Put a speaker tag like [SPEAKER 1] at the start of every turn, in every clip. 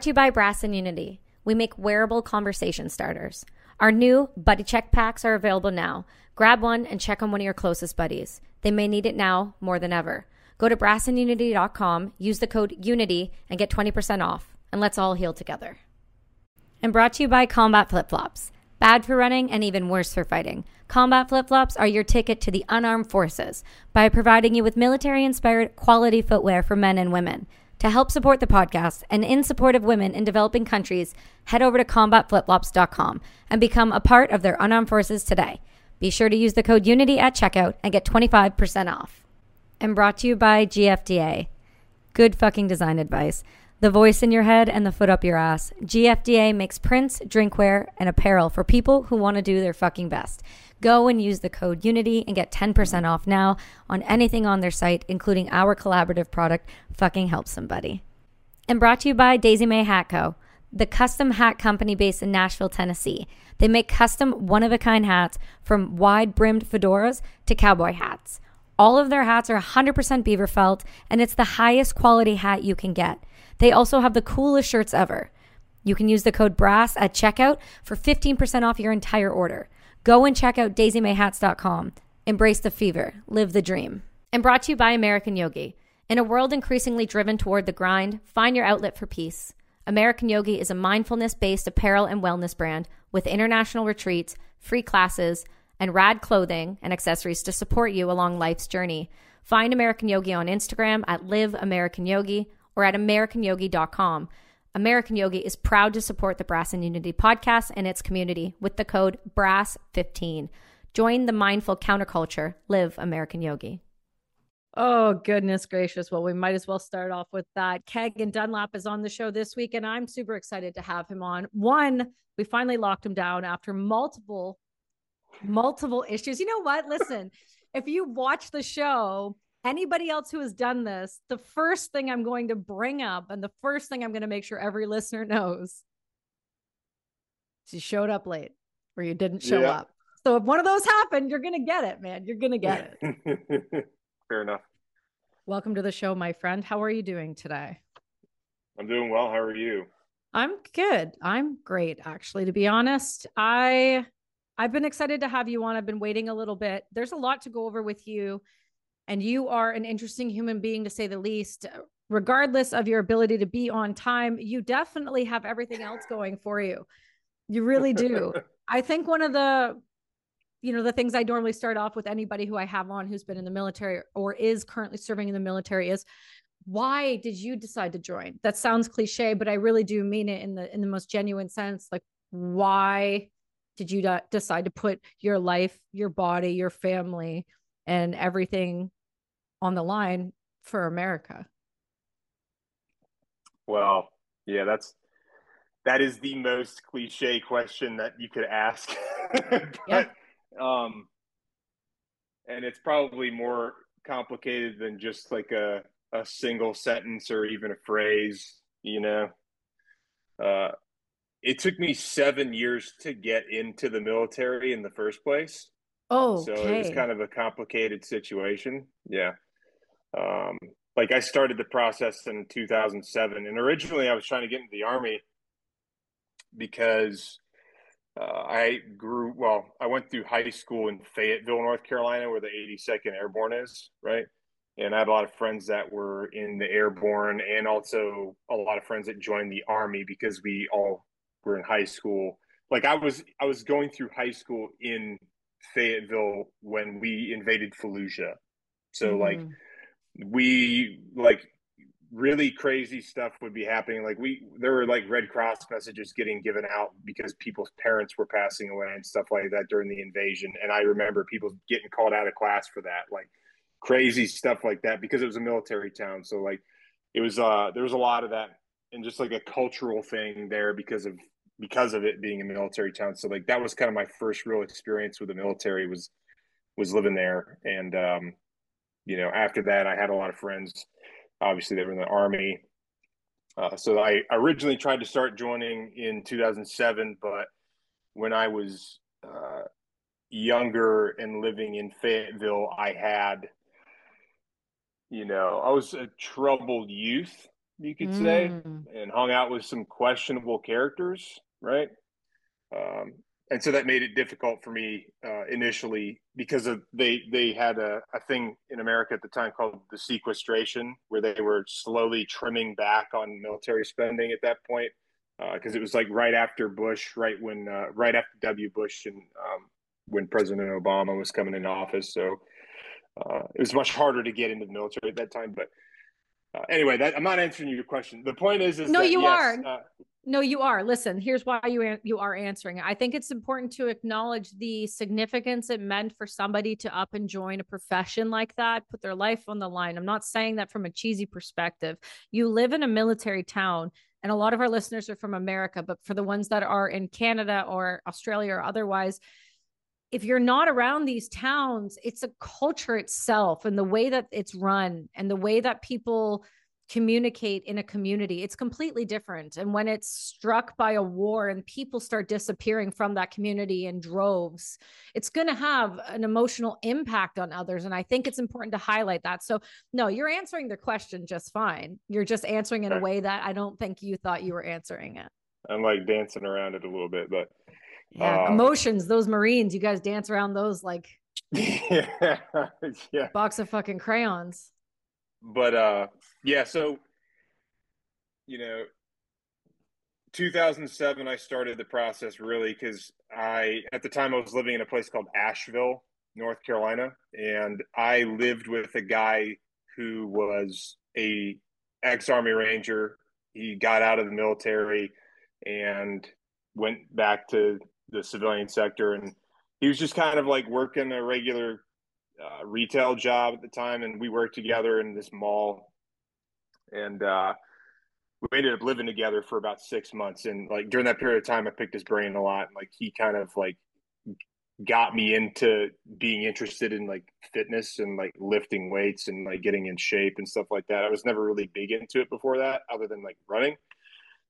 [SPEAKER 1] brought to you by Brass and Unity. We make wearable conversation starters. Our new Buddy Check packs are available now. Grab one and check on one of your closest buddies. They may need it now more than ever. Go to brassandunity.com, use the code UNITY, and get 20% off. And let's all heal together. And brought to you by Combat Flip Flops. Bad for running and even worse for fighting. Combat flip flops are your ticket to the unarmed forces by providing you with military inspired quality footwear for men and women. To help support the podcast and in support of women in developing countries, head over to combatflipflops.com and become a part of their unarmed forces today. Be sure to use the code UNITY at checkout and get 25% off. And brought to you by GFDA. Good fucking design advice the voice in your head and the foot up your ass. GFDA makes prints, drinkware, and apparel for people who want to do their fucking best. Go and use the code UNITY and get 10% off now on anything on their site, including our collaborative product, Fucking Help Somebody. And brought to you by Daisy May Hat Co., the custom hat company based in Nashville, Tennessee. They make custom one of a kind hats from wide brimmed fedoras to cowboy hats. All of their hats are 100% beaver felt, and it's the highest quality hat you can get. They also have the coolest shirts ever. You can use the code BRASS at checkout for 15% off your entire order. Go and check out daisymayhats.com. Embrace the fever, live the dream. And brought to you by American Yogi. In a world increasingly driven toward the grind, find your outlet for peace. American Yogi is a mindfulness based apparel and wellness brand with international retreats, free classes, and rad clothing and accessories to support you along life's journey. Find American Yogi on Instagram at Live American Yogi or at AmericanYogi.com. American Yogi is proud to support the Brass and Unity podcast and its community with the code BRASS15. Join the mindful counterculture. Live American Yogi.
[SPEAKER 2] Oh, goodness gracious. Well, we might as well start off with that. Kegan Dunlap is on the show this week, and I'm super excited to have him on. One, we finally locked him down after multiple, multiple issues. You know what? Listen, if you watch the show, anybody else who has done this, the first thing I'm going to bring up and the first thing I'm going to make sure every listener knows is you showed up late or you didn't show yeah. up. So if one of those happened, you're going to get it, man. You're going to get
[SPEAKER 3] it. Fair enough.
[SPEAKER 2] Welcome to the show, my friend. How are you doing today?
[SPEAKER 3] I'm doing well. How are you?
[SPEAKER 2] I'm good. I'm great actually to be honest. I I've been excited to have you on. I've been waiting a little bit. There's a lot to go over with you and you are an interesting human being to say the least. Regardless of your ability to be on time you definitely have everything else going for you. You really do. I think one of the you know the things i normally start off with anybody who i have on who's been in the military or is currently serving in the military is why did you decide to join? That sounds cliche but i really do mean it in the in the most genuine sense. Like why did you decide to put your life your body your family and everything on the line for America?
[SPEAKER 3] Well, yeah, that's that is the most cliche question that you could ask. but, yeah. um and it's probably more complicated than just like a a single sentence or even a phrase, you know. Uh it took me 7 years to get into the military in the first place.
[SPEAKER 2] Oh, okay.
[SPEAKER 3] so it was kind of a complicated situation. Yeah. Um, like I started the process in 2007, and originally I was trying to get into the army because uh, I grew well. I went through high school in Fayetteville, North Carolina, where the 82nd Airborne is, right? And I had a lot of friends that were in the airborne, and also a lot of friends that joined the army because we all were in high school. Like I was, I was going through high school in Fayetteville when we invaded Fallujah. So mm-hmm. like we like really crazy stuff would be happening. Like we, there were like Red Cross messages getting given out because people's parents were passing away and stuff like that during the invasion. And I remember people getting called out of class for that, like crazy stuff like that, because it was a military town. So like it was, uh, there was a lot of that and just like a cultural thing there because of, because of it being a military town. So like that was kind of my first real experience with the military was, was living there. And, um, you know, after that, I had a lot of friends, obviously, that were in the army. Uh, so I originally tried to start joining in 2007, but when I was uh, younger and living in Fayetteville, I had, you know, I was a troubled youth, you could mm. say, and hung out with some questionable characters, right? Um, and so that made it difficult for me uh, initially because of they they had a, a thing in America at the time called the sequestration, where they were slowly trimming back on military spending at that point because uh, it was like right after Bush, right when uh, right after W. Bush and um, when President Obama was coming into office. So uh, it was much harder to get into the military at that time. But uh, anyway, that, I'm not answering your question. The point is, is
[SPEAKER 1] no,
[SPEAKER 3] that,
[SPEAKER 1] you
[SPEAKER 3] yes,
[SPEAKER 1] are. Uh, no, you are. Listen, here's why you you are answering. I think it's important to acknowledge the significance it meant for somebody to up and join a profession like that, put their life on the line. I'm not saying that from a cheesy perspective. You live in a military town and a lot of our listeners are from America, but for the ones that are in Canada or Australia or otherwise, if you're not around these towns, it's a culture itself and the way that it's run and the way that people communicate in a community. It's completely different. And when it's struck by a war and people start disappearing from that community in droves it's going to have an emotional impact on others. And i think it's important to highlight that. So no you're answering the question just fine. You're just answering in a way that i don't think you thought you were answering it.
[SPEAKER 3] I'm like dancing around it a little bit but
[SPEAKER 1] yeah uh, emotions those marines you guys dance around those like yeah. yeah box of fucking crayons.
[SPEAKER 3] But uh yeah so you know 2007 i started the process really because i at the time i was living in a place called asheville north carolina and i lived with a guy who was a ex-army ranger. He got out of the military and went back to the civilian sector and he was just kind of like working a regular uh, retail job at the time, and we worked together in this mall, and uh, we ended up living together for about six months. And like during that period of time, I picked his brain a lot. And, like he kind of like got me into being interested in like fitness and like lifting weights and like getting in shape and stuff like that. I was never really big into it before that, other than like running.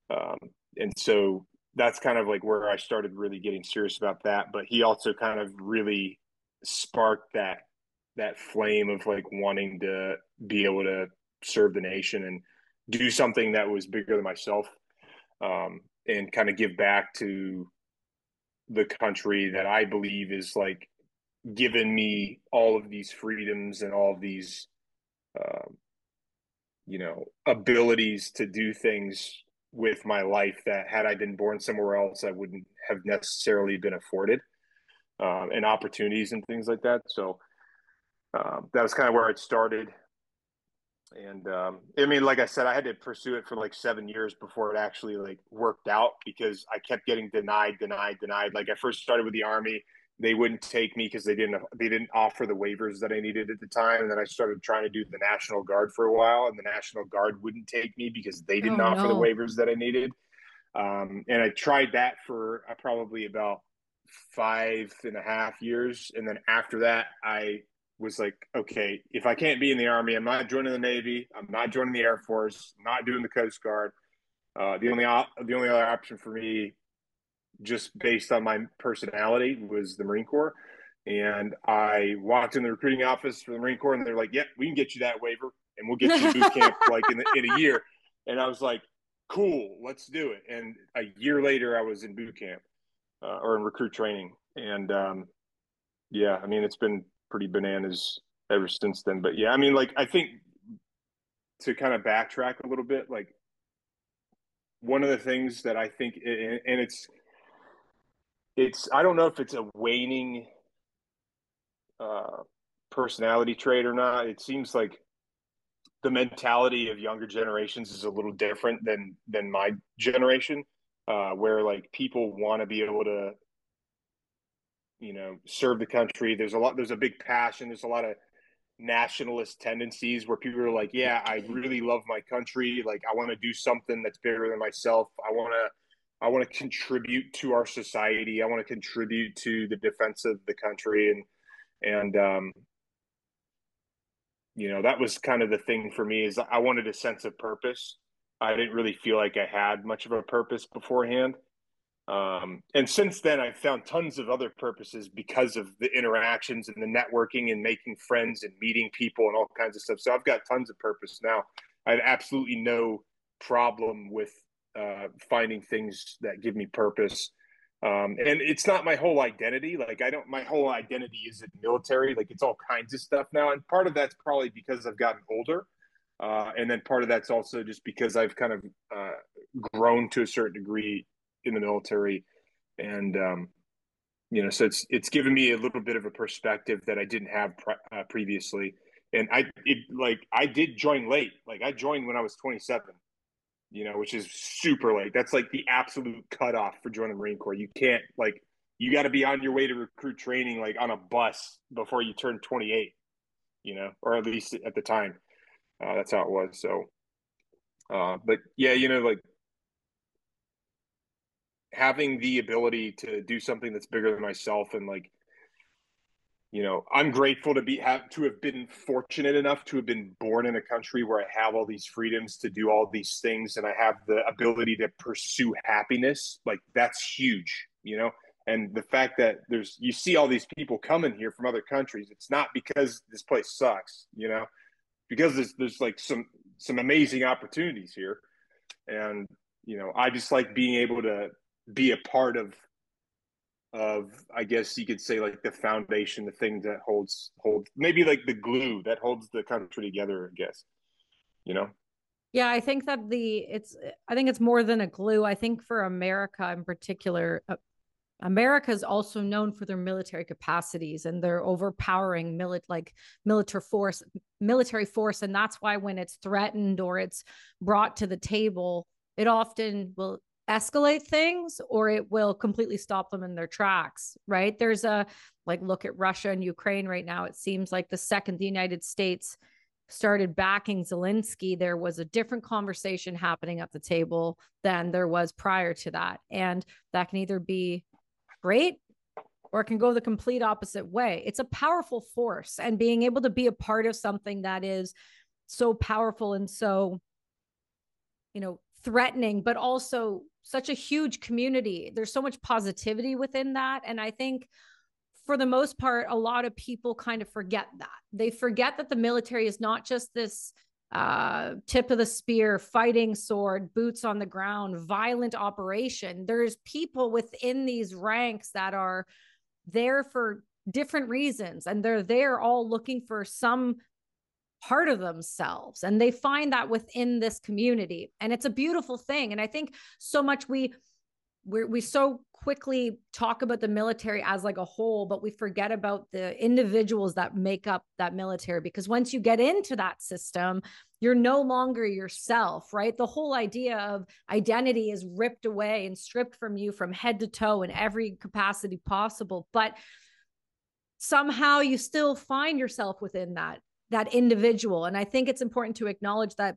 [SPEAKER 3] Um, and so that's kind of like where I started really getting serious about that. But he also kind of really sparked that that flame of like wanting to be able to serve the nation and do something that was bigger than myself um, and kind of give back to the country that I believe is like given me all of these freedoms and all of these, um, you know, abilities to do things with my life that had I been born somewhere else, I wouldn't have necessarily been afforded, um, and opportunities and things like that. So um, that was kind of where it started. And um, I mean, like I said, I had to pursue it for like seven years before it actually like worked out because I kept getting denied, denied, denied. Like I first started with the army, they wouldn't take me because they didn't they didn't offer the waivers that I needed at the time. And then I started trying to do the National Guard for a while, and the National Guard wouldn't take me because they didn't oh, offer no. the waivers that I needed. Um, and I tried that for uh, probably about five and a half years, and then after that, I was like, okay, if I can't be in the Army, I'm not joining the Navy. I'm not joining the Air Force. I'm not doing the Coast Guard. Uh, the only op- the only other option for me, just based on my personality, was the Marine Corps. And I walked in the recruiting office for the Marine Corps, and they're like, "Yep, yeah, we can get you that waiver, and we'll get you to boot camp like in, the, in a year." And I was like, "Cool, let's do it." And a year later, I was in boot camp uh, or in recruit training, and um, yeah, I mean, it's been pretty bananas ever since then. But yeah, I mean, like I think to kind of backtrack a little bit, like one of the things that I think, and it's it's I don't know if it's a waning uh, personality trait or not. It seems like the mentality of younger generations is a little different than than my generation, uh, where like people want to be able to you know serve the country. There's a lot there's a big passion. There's a lot of nationalist tendencies where people are like yeah i really love my country. Like i want to do something that's bigger than myself. I want to i want to contribute to our society i want to contribute to the defense of the country and and um you know that was kind of the thing for me is i wanted a sense of purpose i didn't really feel like i had much of a purpose beforehand um, and since then, I've found tons of other purposes because of the interactions and the networking and making friends and meeting people and all kinds of stuff. So I've got tons of purpose now. I have absolutely no problem with uh, finding things that give me purpose. Um, and it's not my whole identity. Like I don't, my whole identity isn't military. Like it's all kinds of stuff now. And part of that's probably because I've gotten older. Uh, and then part of that's also just because I've kind of uh, grown to a certain degree in the military. And, um, you know, so it's, it's given me a little bit of a perspective that I didn't have pre- uh, previously. And I, it like, I did join late. Like I joined when I was 27 you know, which is super late. That's like the absolute cutoff for joining the Marine Corps. You can't like you got to be on your way to recruit training like on a bus before you turn 28, you know, or at least at the time. Uh, that's how it was. So, uh, but yeah, you know, like having the ability to do something that's bigger than myself and like you know i'm grateful to be have to have been fortunate enough to have been born in a country where i have all these freedoms to do all these things and i have the ability to pursue happiness. Like that's huge you know? And the fact that there's you see all these people coming here from other countries it's not because this place sucks you know? Because there's there's like some some amazing opportunities here. And you know i just like being able to be a part of of I guess you could say like the foundation, the thing that holds holds maybe like the glue that holds the country together, I guess. You know?
[SPEAKER 1] Yeah, I think that the it's I think it's more than a glue. I think for America in particular, uh, America is also known for their military capacities and their overpowering milit like military force military force and that's why when it's threatened or it's brought to the table it often will escalate things or it will completely stop them in their tracks, right? There's a like look at Russia and Ukraine right now. It seems like the second the United States started backing Zelensky, there was a different conversation happening at the table than there was prior to that. And that can either be great or it can go the complete opposite way. It's a powerful force, and being able to be a part of something that is so powerful and so, you know, threatening, but also such a huge community. There's so much positivity within that. And I think for the most part, a lot of people kind of forget that. They forget that the military is not just this uh, tip of the spear, fighting sword, boots on the ground, violent operation. There's people within these ranks that are there for different reasons and they're there all looking for some part of themselves and they find that within this community and it's a beautiful thing and i think so much we we we so quickly talk about the military as like a whole but we forget about the individuals that make up that military because once you get into that system you're no longer yourself right? The whole idea of identity is ripped away and stripped from you from head to toe in every capacity possible but somehow you still find yourself within that that individual. And I think it's important to acknowledge that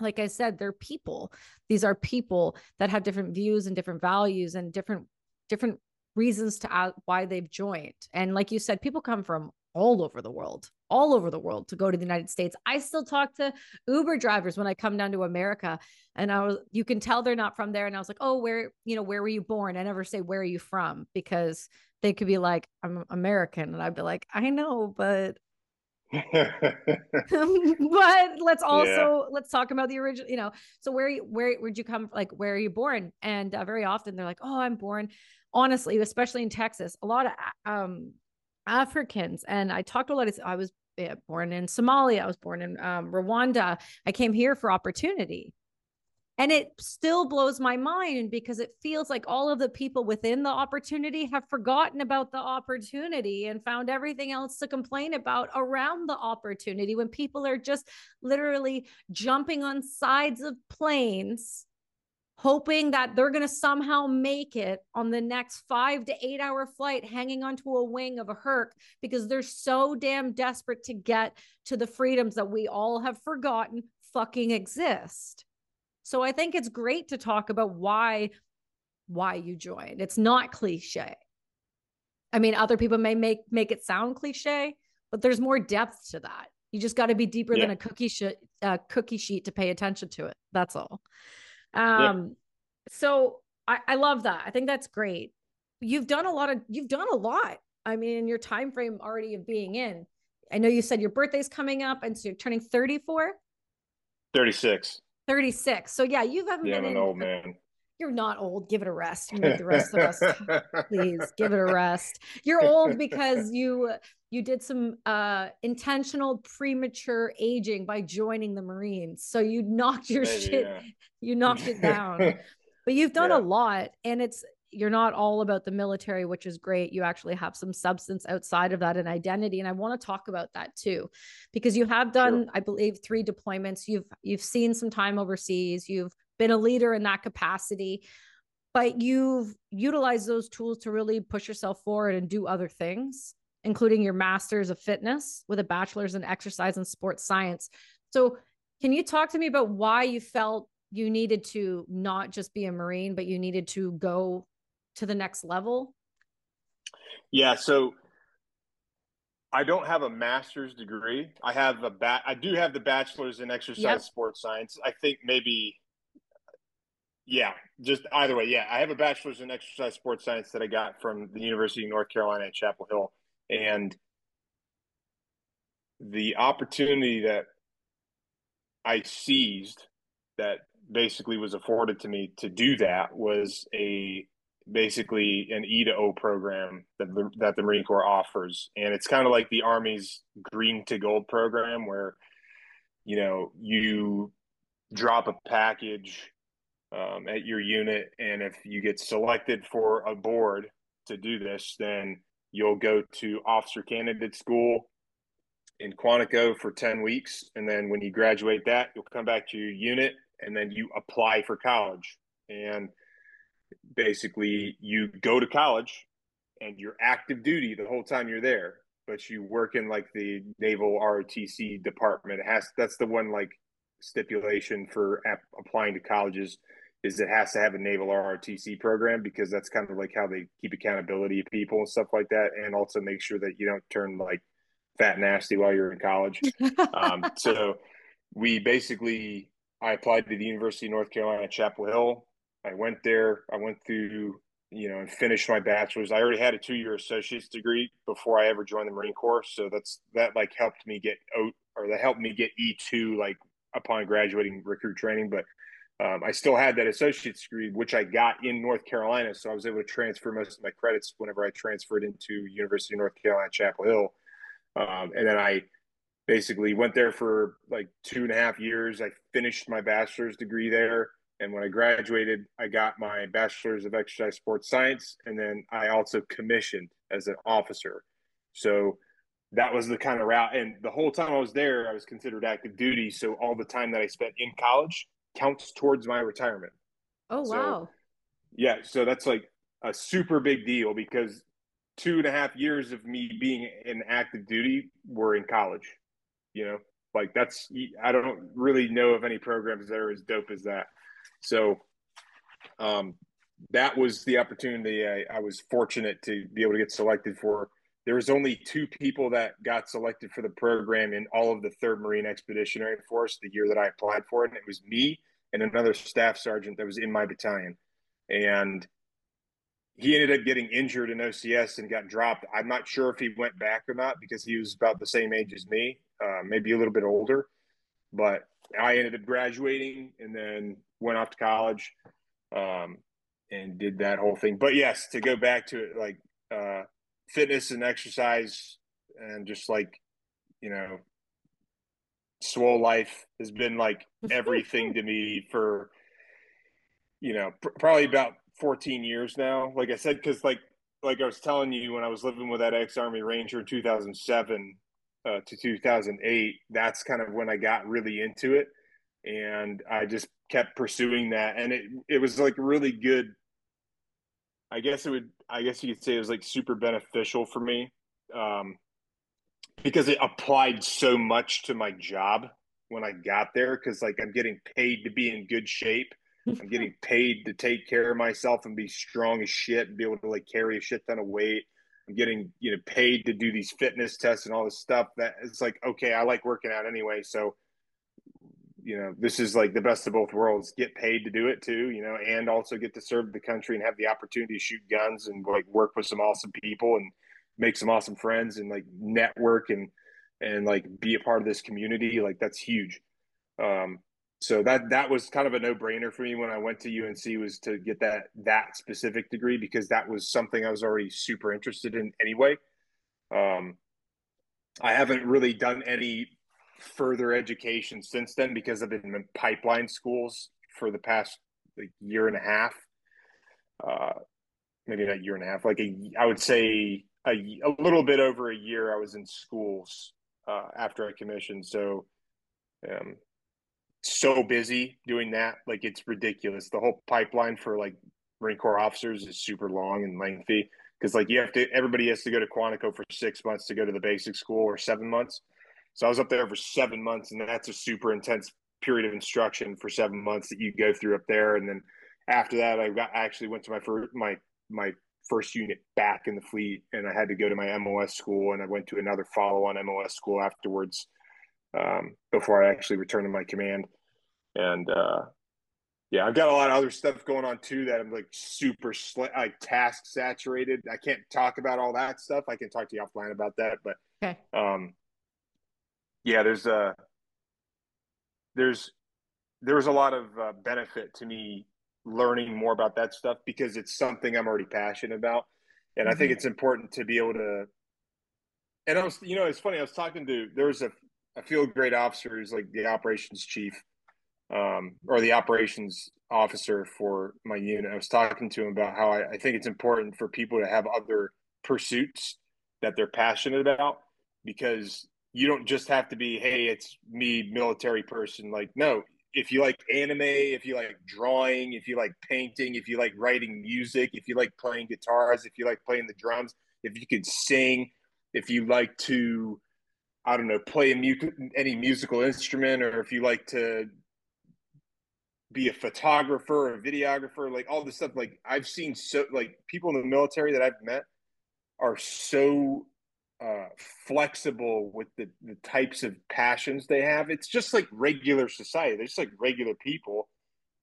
[SPEAKER 1] like I said, they're people. These are people that have different views and different values and different different reasons to why they've joined. And like you said, people come from all over the world, all over the world to go to the United States. I still talk to Uber drivers when I come down to America, and I was you can tell they're not from there. And I was like, oh, where you know where were you born? I never say where are you from because they could be like I'm American, and I'd be like I know, but but let's also yeah. let's talk about the original you know so where where where'd you come like where are you born? And uh, very often they're like oh i'm born honestly especially in texas a lot of um africans and i talked a lot of i was born in somalia i was born in um, rwanda. I came here for opportunity and it still blows my mind because it feels like all of the people within the opportunity have forgotten about the opportunity and found everything else to complain about around the opportunity when people are just literally jumping on sides of planes hoping that they're going to somehow make it on the next five to eight hour flight hanging onto a wing of a Herc because they're so damn desperate to get to the freedoms that we all have forgotten fucking exist. So I think it's great to talk about why why you joined. It's not cliche. I mean, other people may make make it sound cliche, but there's more depth to that. You just got to be deeper yeah. than a cookie sheet, uh, cookie sheet to pay attention to it. That's all. Um, yeah. so I, I love that. I think that's great. You've done a lot of you've done a lot. I mean, in your time frame already of being in. I know you said your birthday's coming up, and so you're turning 34.
[SPEAKER 3] 36.
[SPEAKER 1] 36. So yeah, you haven't
[SPEAKER 3] yeah,
[SPEAKER 1] been
[SPEAKER 3] I'm an
[SPEAKER 1] in,
[SPEAKER 3] old man.
[SPEAKER 1] You're not old. Give it a rest. You make the rest of us please give it a rest. You're old because you you did some uh intentional premature aging by joining the Marines. So you knocked your
[SPEAKER 3] Maybe,
[SPEAKER 1] shit,
[SPEAKER 3] yeah.
[SPEAKER 1] you knocked it down. but you've done
[SPEAKER 3] Yeah.
[SPEAKER 1] a lot and it's you're not all about the military, which is great. You actually have some substance outside of that and identity. And I want to talk about that too, because you have done, I believe, three deployments. You've you've seen some time overseas. You've been a leader in that capacity, but you've utilized those tools to really push yourself forward and do other things, including your master's of fitness with a bachelor's in exercise and sports science. So can you talk to me about why you felt you needed to not just be a Marine, but you needed to go to the next level?
[SPEAKER 3] Yeah, so I don't have a master's degree. I have a bat. I do have the bachelor's in exercise
[SPEAKER 1] Yep.
[SPEAKER 3] sports science. I think maybe, yeah, just either way. Yeah, I have a bachelor's in exercise sports science that I got from the University of North Carolina at Chapel Hill, and the opportunity that I seized that basically was afforded to me to do that was a basically an E to O program that the, that the Marine Corps offers, and it's kind of like the Army's Green to Gold program, where you know you drop a package um, at your unit, and if you get selected for a board to do this, then you'll go to officer candidate school in Quantico for 10 weeks. And then when you graduate that, you'll come back to your unit and then you apply for college. And basically, you go to college and you're active duty the whole time you're there, but you work in like the Naval ROTC department. It has that's the one like stipulation for ap- applying to colleges is it has to have a naval ROTC program because that's kind of like how they keep accountability of people and stuff like that, and also make sure that you don't turn like fat and nasty while you're in college. Um, so we basically, I applied to the University of North Carolina Chapel Hill. I went there. I went through, you know, and finished my bachelor's. I already had a two-year associate's degree before I ever joined the Marine Corps, so that's that like helped me get out or that helped me get E two like upon graduating recruit training. But um, I still had that associate's degree, which I got in North Carolina, so I was able to transfer most of my credits whenever I transferred into University of North Carolina Chapel Hill. Um, and then I basically went there for like two and a half years. I finished my bachelor's degree there. And when I graduated, I got my bachelor's of exercise sports science. And then I also commissioned as an officer. So that was the kind of route. And the whole time I was there, I was considered active duty. So all the time that I spent in college counts towards my retirement.
[SPEAKER 1] oh
[SPEAKER 3] So-
[SPEAKER 1] wow.
[SPEAKER 3] Yeah, so that's like a super big deal because two and a half years of me being in active duty were in college. You know, like that's I don't really know of any programs that are as dope as that. So, um, that was the opportunity I, I was fortunate to be able to get selected for. There was only two people that got selected for the program in all of the Third Marine Expeditionary Force the year that I applied for it, and it was me and another staff sergeant that was in my battalion and he ended up getting injured in OCS and got dropped. I'm not sure if he went back or not because he was about the same age as me, uh, maybe a little bit older. But I ended up graduating and then went off to college um, and did that whole thing. But yes, to go back to it, like uh, fitness and exercise and just like, you know, swole life has been like everything to me for you know pr- probably about 14 years now like i said because like like i was telling you when i was living with that ex-army ranger in 2007 uh, to 2008 that's kind of when i got really into it and i just kept pursuing that and it it was like really good i guess it would i guess you could say it was like super beneficial for me um because it applied so much to my job when i got there because like i'm getting paid to be in good shape I'm getting paid to take care of myself and be strong as shit and be able to like carry a shit ton of weight. I'm getting you know paid to do these fitness tests and all this stuff. That it's like okay, I like working out anyway, so you know this is like the best of both worlds. Get paid to do it too, you know, and also get to serve the country and have the opportunity to shoot guns and like work with some awesome people and make some awesome friends and like network and and like be a part of this community. Like that's huge. Um, so that that was kind of a no brainer for me when I went to UNC was to get that that specific degree because that was something I was already super interested in anyway. Um, I haven't really done any further education since then because I've been in pipeline schools for the past like year and a half. Uh, maybe not year and a half, like a, I would say a, a little bit over a year. I was in schools uh, after I commissioned, so um, so busy doing that, like it's ridiculous. The whole pipeline for like Marine Corps officers is super long and lengthy because like you have to everybody has to go to Quantico for six months to go to the basic school or seven months. So I was up there for seven months, and that's a super intense period of instruction for seven months that you go through up there. And then after that, I got I actually went to my first my my first unit back in the fleet, and I had to go to my MOS school, and I went to another follow on MOS school afterwards um, before I actually returned to my command. And uh, yeah, I've got a lot of other stuff going on too that I'm like super sl- like task saturated. I can't talk about all that stuff. I can talk to you offline about that, but
[SPEAKER 1] okay.
[SPEAKER 3] um, yeah, there's a uh, there's there's a lot of uh, benefit to me learning more about that stuff because it's something I'm already passionate about, and mm-hmm. I think mm-hmm. it's important to be able to. And I was, you know, it's funny. I was talking to there was a a field grade officer who's like the operations chief, um, or the operations officer for my unit. I was talking to him about how I, I think it's important for people to have other pursuits that they're passionate about because you don't just have to be, hey, it's me, military person. Like, no, if you like anime, if you like drawing, if you like painting, if you like writing music, if you like playing guitars, if you like playing the drums, if you can sing, if you like to, I don't know, play mu- any musical instrument, or if you like to be a photographer, a videographer, like all this stuff. Like I've seen so like people in the military that I've met are so uh, flexible with the, the types of passions they have. It's just like regular society. They're just like regular people.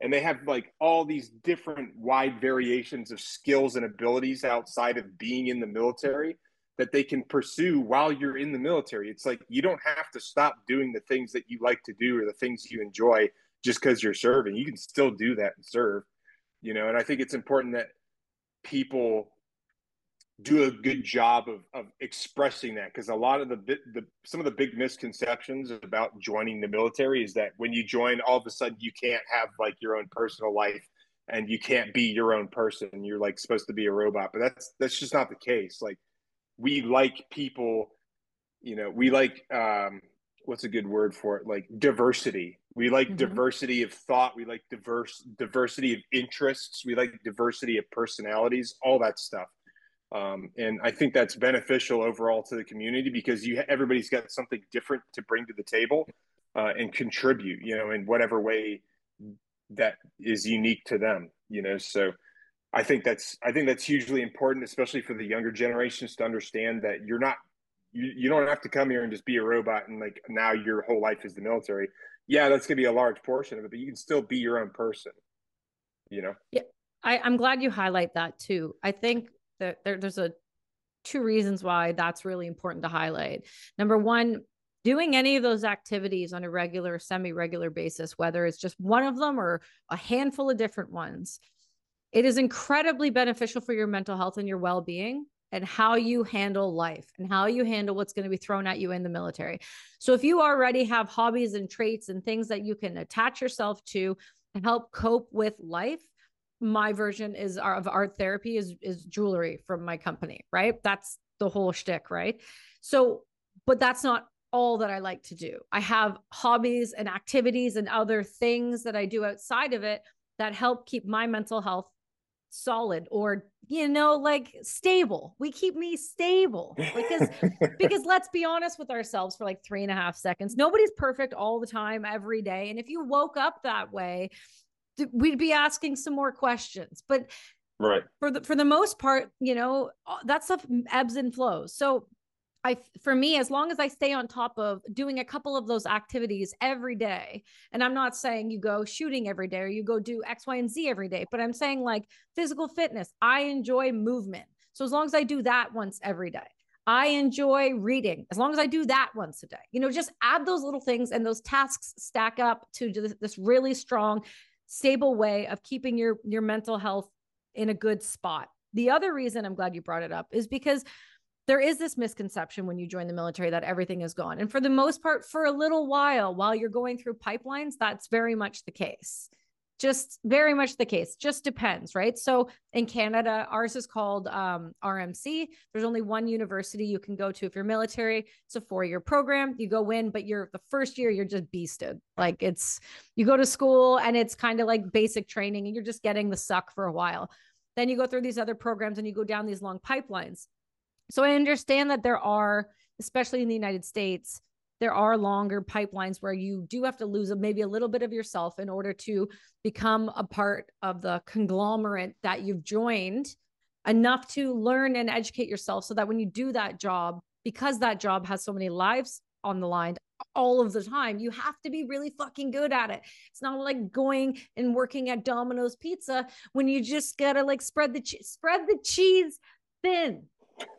[SPEAKER 3] And they have like all these different wide variations of skills and abilities outside of being in the military that they can pursue while you're in the military. It's like you don't have to stop doing the things that you like to do or the things you enjoy just because you're serving. You can still do that and serve, you know. And I think it's important that people do a good job of, of expressing that because a lot of the, the some of the big misconceptions about joining the military is that when you join all of a sudden you can't have like your own personal life and you can't be your own person. You're like supposed to be a robot but that's that's just not the case. Like we like people you know we like um what's a good word for it? Like diversity. We like mm-hmm. diversity of thought. We like diverse diversity of interests. We like diversity of personalities all that stuff um, and I think that's beneficial overall to the community because you everybody's got something different to bring to the table uh, and contribute, you know, in whatever way that is unique to them, you know. So I think that's I think that's hugely important, especially for the younger generations to understand that you're not you, you don't have to come here and just be a robot and like now your whole life is the military. Yeah, that's gonna be a large portion of it, but you can still be your own person, you know.
[SPEAKER 1] Yeah. I, I'm glad you highlight that too. I think there, there there's a two reasons why that's really important to highlight. Number one, doing any of those activities on a regular, semi regular basis, whether it's just one of them or a handful of different ones, it is incredibly beneficial for your mental health and your well being and how you handle life and how you handle what's going to be thrown at you in the military. So, if you already have hobbies and traits and things that you can attach yourself to to help cope with life, my version is uh, of art therapy is is jewelry from my company, right? That's the whole shtick, right? So, but that's not all that I like to do. I have hobbies and activities and other things that I do outside of it that help keep my mental health solid or you know like stable we keep me stable because because let's be honest with ourselves for like three and a half seconds nobody's perfect all the time every day and if you woke up that way we'd be asking some more questions but
[SPEAKER 3] right
[SPEAKER 1] for the for the most part you know that stuff ebbs and flows so I, for me, as long as I stay on top of doing a couple of those activities every day, and I'm not saying you go shooting every day or you go do X, Y, and Z every day, but I'm saying like physical fitness. I enjoy movement. So as long as I do that once every day, I enjoy reading as long as I do that once a day. You know, just add those little things and those tasks stack up to this really strong, stable way of keeping your your mental health in a good spot. The other reason I'm glad you brought it up is because there is this misconception when you join the military that everything is gone. And for the most part, for a little while, while you're going through pipelines, that's very much the case. Just very much the case. Just depends, right? So in Canada, ours is called um, RMC. There's only one university you can go to if you're military. It's a four year program. You go in, but you're the first year, you're just beasted. Like it's, you go to school and it's kind of like basic training and you're just getting the suck for a while. Then you go through these other programs and you go down these long pipelines so I understand that there are, especially in the United States, there are longer pipelines where you do have to lose maybe a little bit of yourself in order to become a part of the conglomerate that you've joined enough to learn and educate yourself so that when you do that job because that job has so many lives on the line all of the time you have to be really fucking good at it it's not like going and working at Domino's pizza when you just got to like spread the che- spread the cheese thin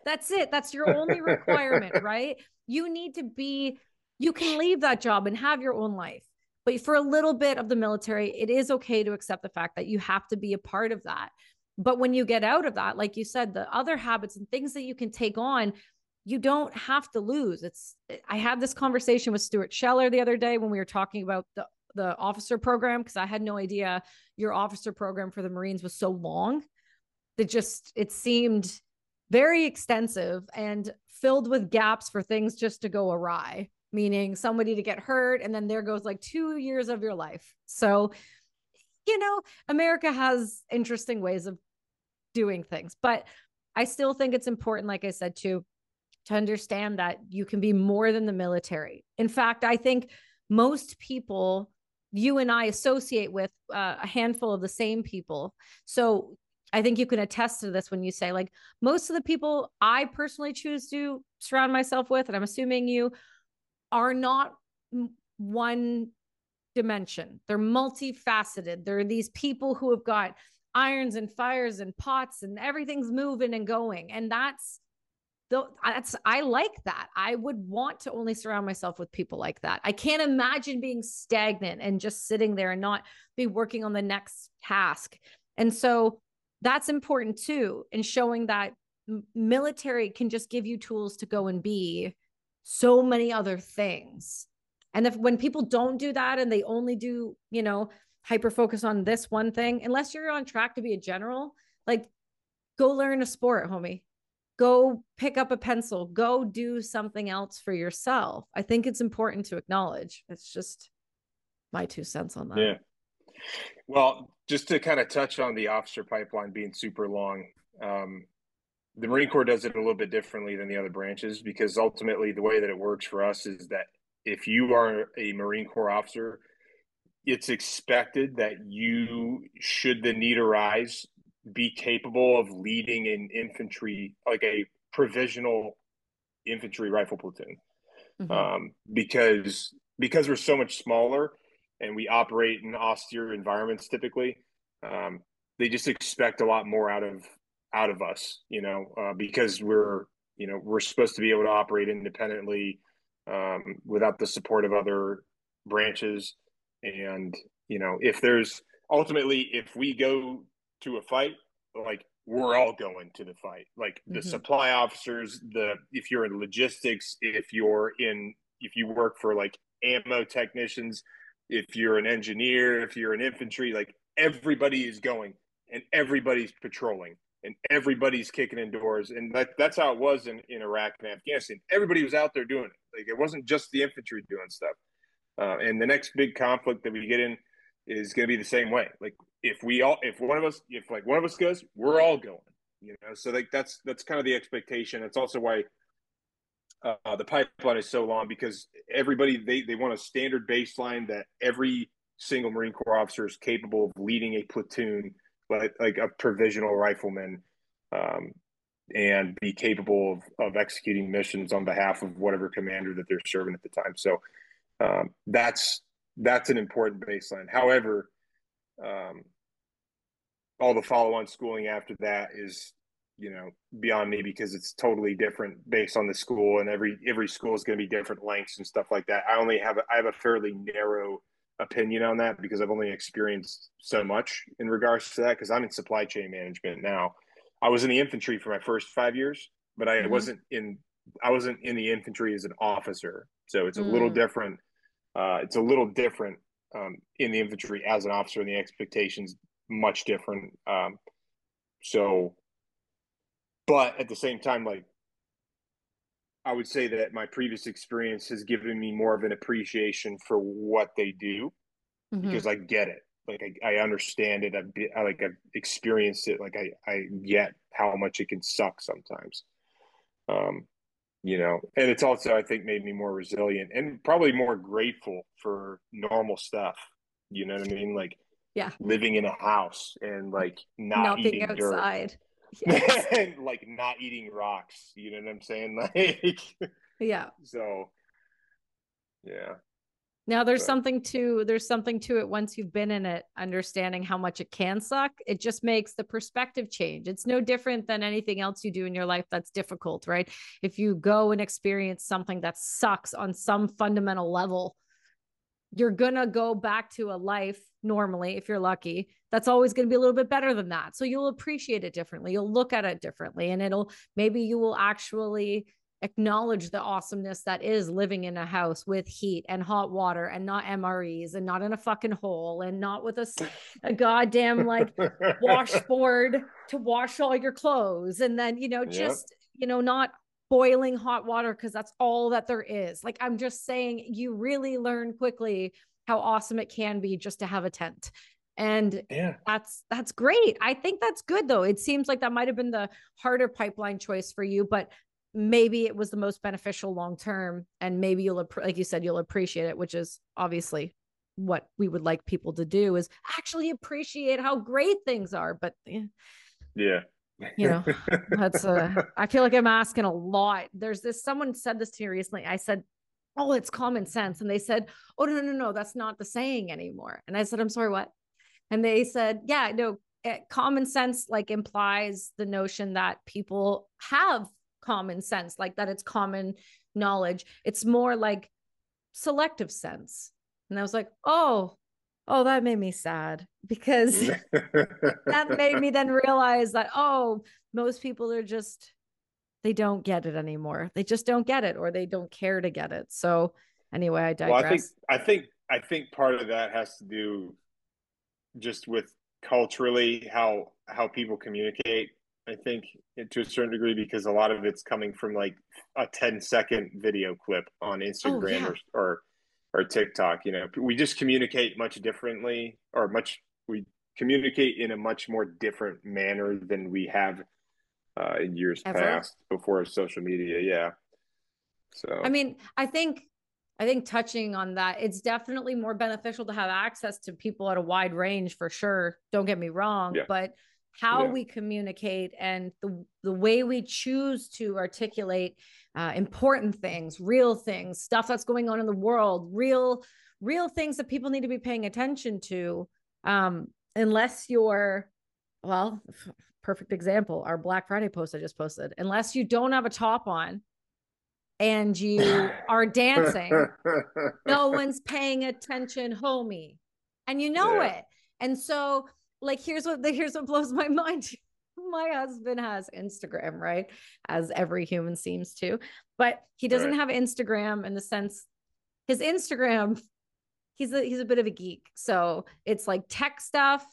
[SPEAKER 1] that's it. That's your only requirement, right? You need to be, you can leave that job and have your own life. But for a little bit of the military, it is okay to accept the fact that you have to be a part of that. But when you get out of that, like you said, the other habits and things that you can take on, you don't have to lose. It's I had this conversation with Stuart Scheller the other day when we were talking about the the officer program because I had no idea your officer program for the Marines was so long. That just it seemed very extensive and filled with gaps for things just to go awry, meaning somebody to get hurt. And then there goes like two years of your life. So, you know, America has interesting ways of doing things, but I still think it's important, like I said, to to understand that you can be more than the military. In fact, I think most people you and I associate with uh, a handful of the same people. So I think you can attest to this when you say, like, most of the people I personally choose to surround myself with, and I'm assuming you are not one dimension. They're multifaceted. There are these people who have got irons and fires and pots and everything's moving and going. And that's though that's I like that. I would want to only surround myself with people like that. I can't imagine being stagnant and just sitting there and not be working on the next task. And so that's important too in showing that military can just give you tools to go and be so many other things. And if when people don't do that and they only do you know hyper focus on this one thing unless you're on track to be a general like go learn a sport homie. Go pick up a pencil. Go do something else for yourself. I think it's important to acknowledge. It's just my two cents on that.
[SPEAKER 3] Yeah well, just to kind of touch on the officer pipeline being super long, um, the Marine Corps does it a little bit differently than the other branches because ultimately the way that it works for us is that if you are a Marine Corps officer, it's expected that you, should the need arise, be capable of leading an infantry, like a provisional infantry rifle platoon. Mm-hmm. Um, because because we're so much smaller and we operate in austere environments typically um, they just expect a lot more out of out of us you know uh, because we're you know we're supposed to be able to operate independently um, without the support of other branches and you know if there's ultimately if we go to a fight like we're all going to the fight like the mm-hmm. supply officers the if you're in logistics if you're in if you work for like ammo technicians if you're an engineer, if you're an infantry, like everybody is going and everybody's patrolling and everybody's kicking in doors. And that, that's how it was in, in Iraq and Afghanistan. Everybody was out there doing it. Like it wasn't just the infantry doing stuff. Uh, and the next big conflict that we get in is going to be the same way. Like if we all, if one of us, if like one of us goes, we're all going. You know, so like that's that's kind of the expectation. That's also why uh, the pipeline is so long because everybody they, they want a standard baseline that every single Marine Corps officer is capable of leading a platoon, like like a provisional rifleman, um, and be capable of, of executing missions on behalf of whatever commander that they're serving at the time. So um, that's that's an important baseline. However, um, all the follow-on schooling after that is you know beyond me because it's totally different based on the school and every every school is going to be different lengths and stuff like that i only have a, i have a fairly narrow opinion on that because i've only experienced so much in regards to that because i'm in supply chain management now i was in the infantry for my first five years but i mm-hmm. wasn't in i wasn't in the infantry as an officer so it's a mm. little different uh, it's a little different um, in the infantry as an officer and the expectations much different um, so but at the same time, like I would say that my previous experience has given me more of an appreciation for what they do mm-hmm. because I get it. Like I, I understand it. I've been, I, like I've experienced it. Like I, I get how much it can suck sometimes. Um, you know, and it's also I think made me more resilient and probably more grateful for normal stuff. You know what I mean? Like
[SPEAKER 1] yeah,
[SPEAKER 3] living in a house and like not, not eating outside. Dirt yes. and like not eating rocks. You know what I'm saying? Like,
[SPEAKER 1] yeah.
[SPEAKER 3] So, yeah.
[SPEAKER 1] Now there's but. something to there's something to it once you've been in it, understanding how much it can suck. It just makes the perspective change. It's no different than anything else you do in your life that's difficult, right? If you go and experience something that sucks on some fundamental level, you're gonna go back to a life normally if you're lucky that's always going to be a little bit better than that. So you'll appreciate it differently you'll look at it differently and it'll maybe you will actually acknowledge the awesomeness that is living in a house with heat and hot water and not MREs and not in a fucking hole and not with a, a goddamn like washboard to wash all your clothes and then you know just yep. you know not boiling hot water because that's all that there is. Like i'm just saying you really learn quickly how awesome it can be just to have a tent and yeah that's that's great i think that's good though it seems like that might have been the harder pipeline choice for you but maybe it was the most beneficial long term and maybe you'll like you said you'll appreciate it which is obviously what we would like people to do is actually appreciate how great things are but
[SPEAKER 3] yeah, yeah.
[SPEAKER 1] you know that's uh i feel like i'm asking a lot there's this someone said this to me recently i said oh, it's common sense. And they said, oh, no, no, no, that's not the saying anymore. And I said, I'm sorry, what? And they said, yeah, no, it, eh, common sense like implies the notion that people have common sense, like that it's common knowledge. It's more like selective sense. And I was like, oh, oh, that made me sad because that made me then realize that, oh, most people are just they don't get it anymore. They just don't get it or they don't care to get it. So anyway, I digress. Well,
[SPEAKER 3] I think I think I think part of that has to do just with culturally how how people communicate. I think to a certain degree because a lot of it's coming from like a 10 second video clip on oh, Instagram oh, yeah. or, or or TikTok. You know, we just communicate much differently or much we communicate in a much more different manner than we have uh, in years Ever? past before social media. Yeah. So
[SPEAKER 1] I mean, I think I think touching on that, it's definitely more beneficial to have access to people at a wide range for sure. Don't get me wrong, yeah. but how yeah. we communicate and the the way we choose to articulate uh, important things, real things, stuff that's going on in the world, real real things that people need to be paying attention to. Um, unless you're well, perfect example our black friday post i just posted unless you don't have a top on and you are dancing no one's paying attention homie and you know yeah. it and so like here's what the, here's what blows my mind my husband has instagram right as every human seems to but he doesn't right. have instagram in the sense his instagram he's a he's a bit of a geek so it's like tech stuff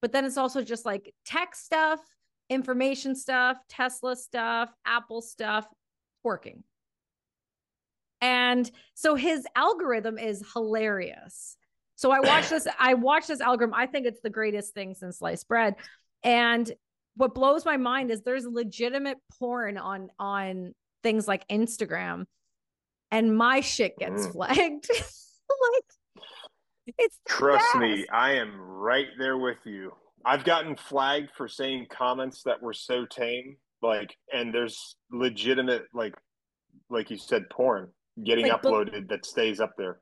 [SPEAKER 1] but then it's also just like tech stuff, information stuff, Tesla stuff, Apple stuff, working. And so his algorithm is hilarious. So I watched this, I watched this algorithm. I think it's the greatest thing since sliced bread. And what blows my mind is there's legitimate porn on on things like Instagram, and my shit gets mm. flagged. like it's
[SPEAKER 3] trust best. me, I am right there with you. I've gotten flagged for saying comments that were so tame, like, and there's legitimate, like, like you said, porn getting like, uploaded that stays up there.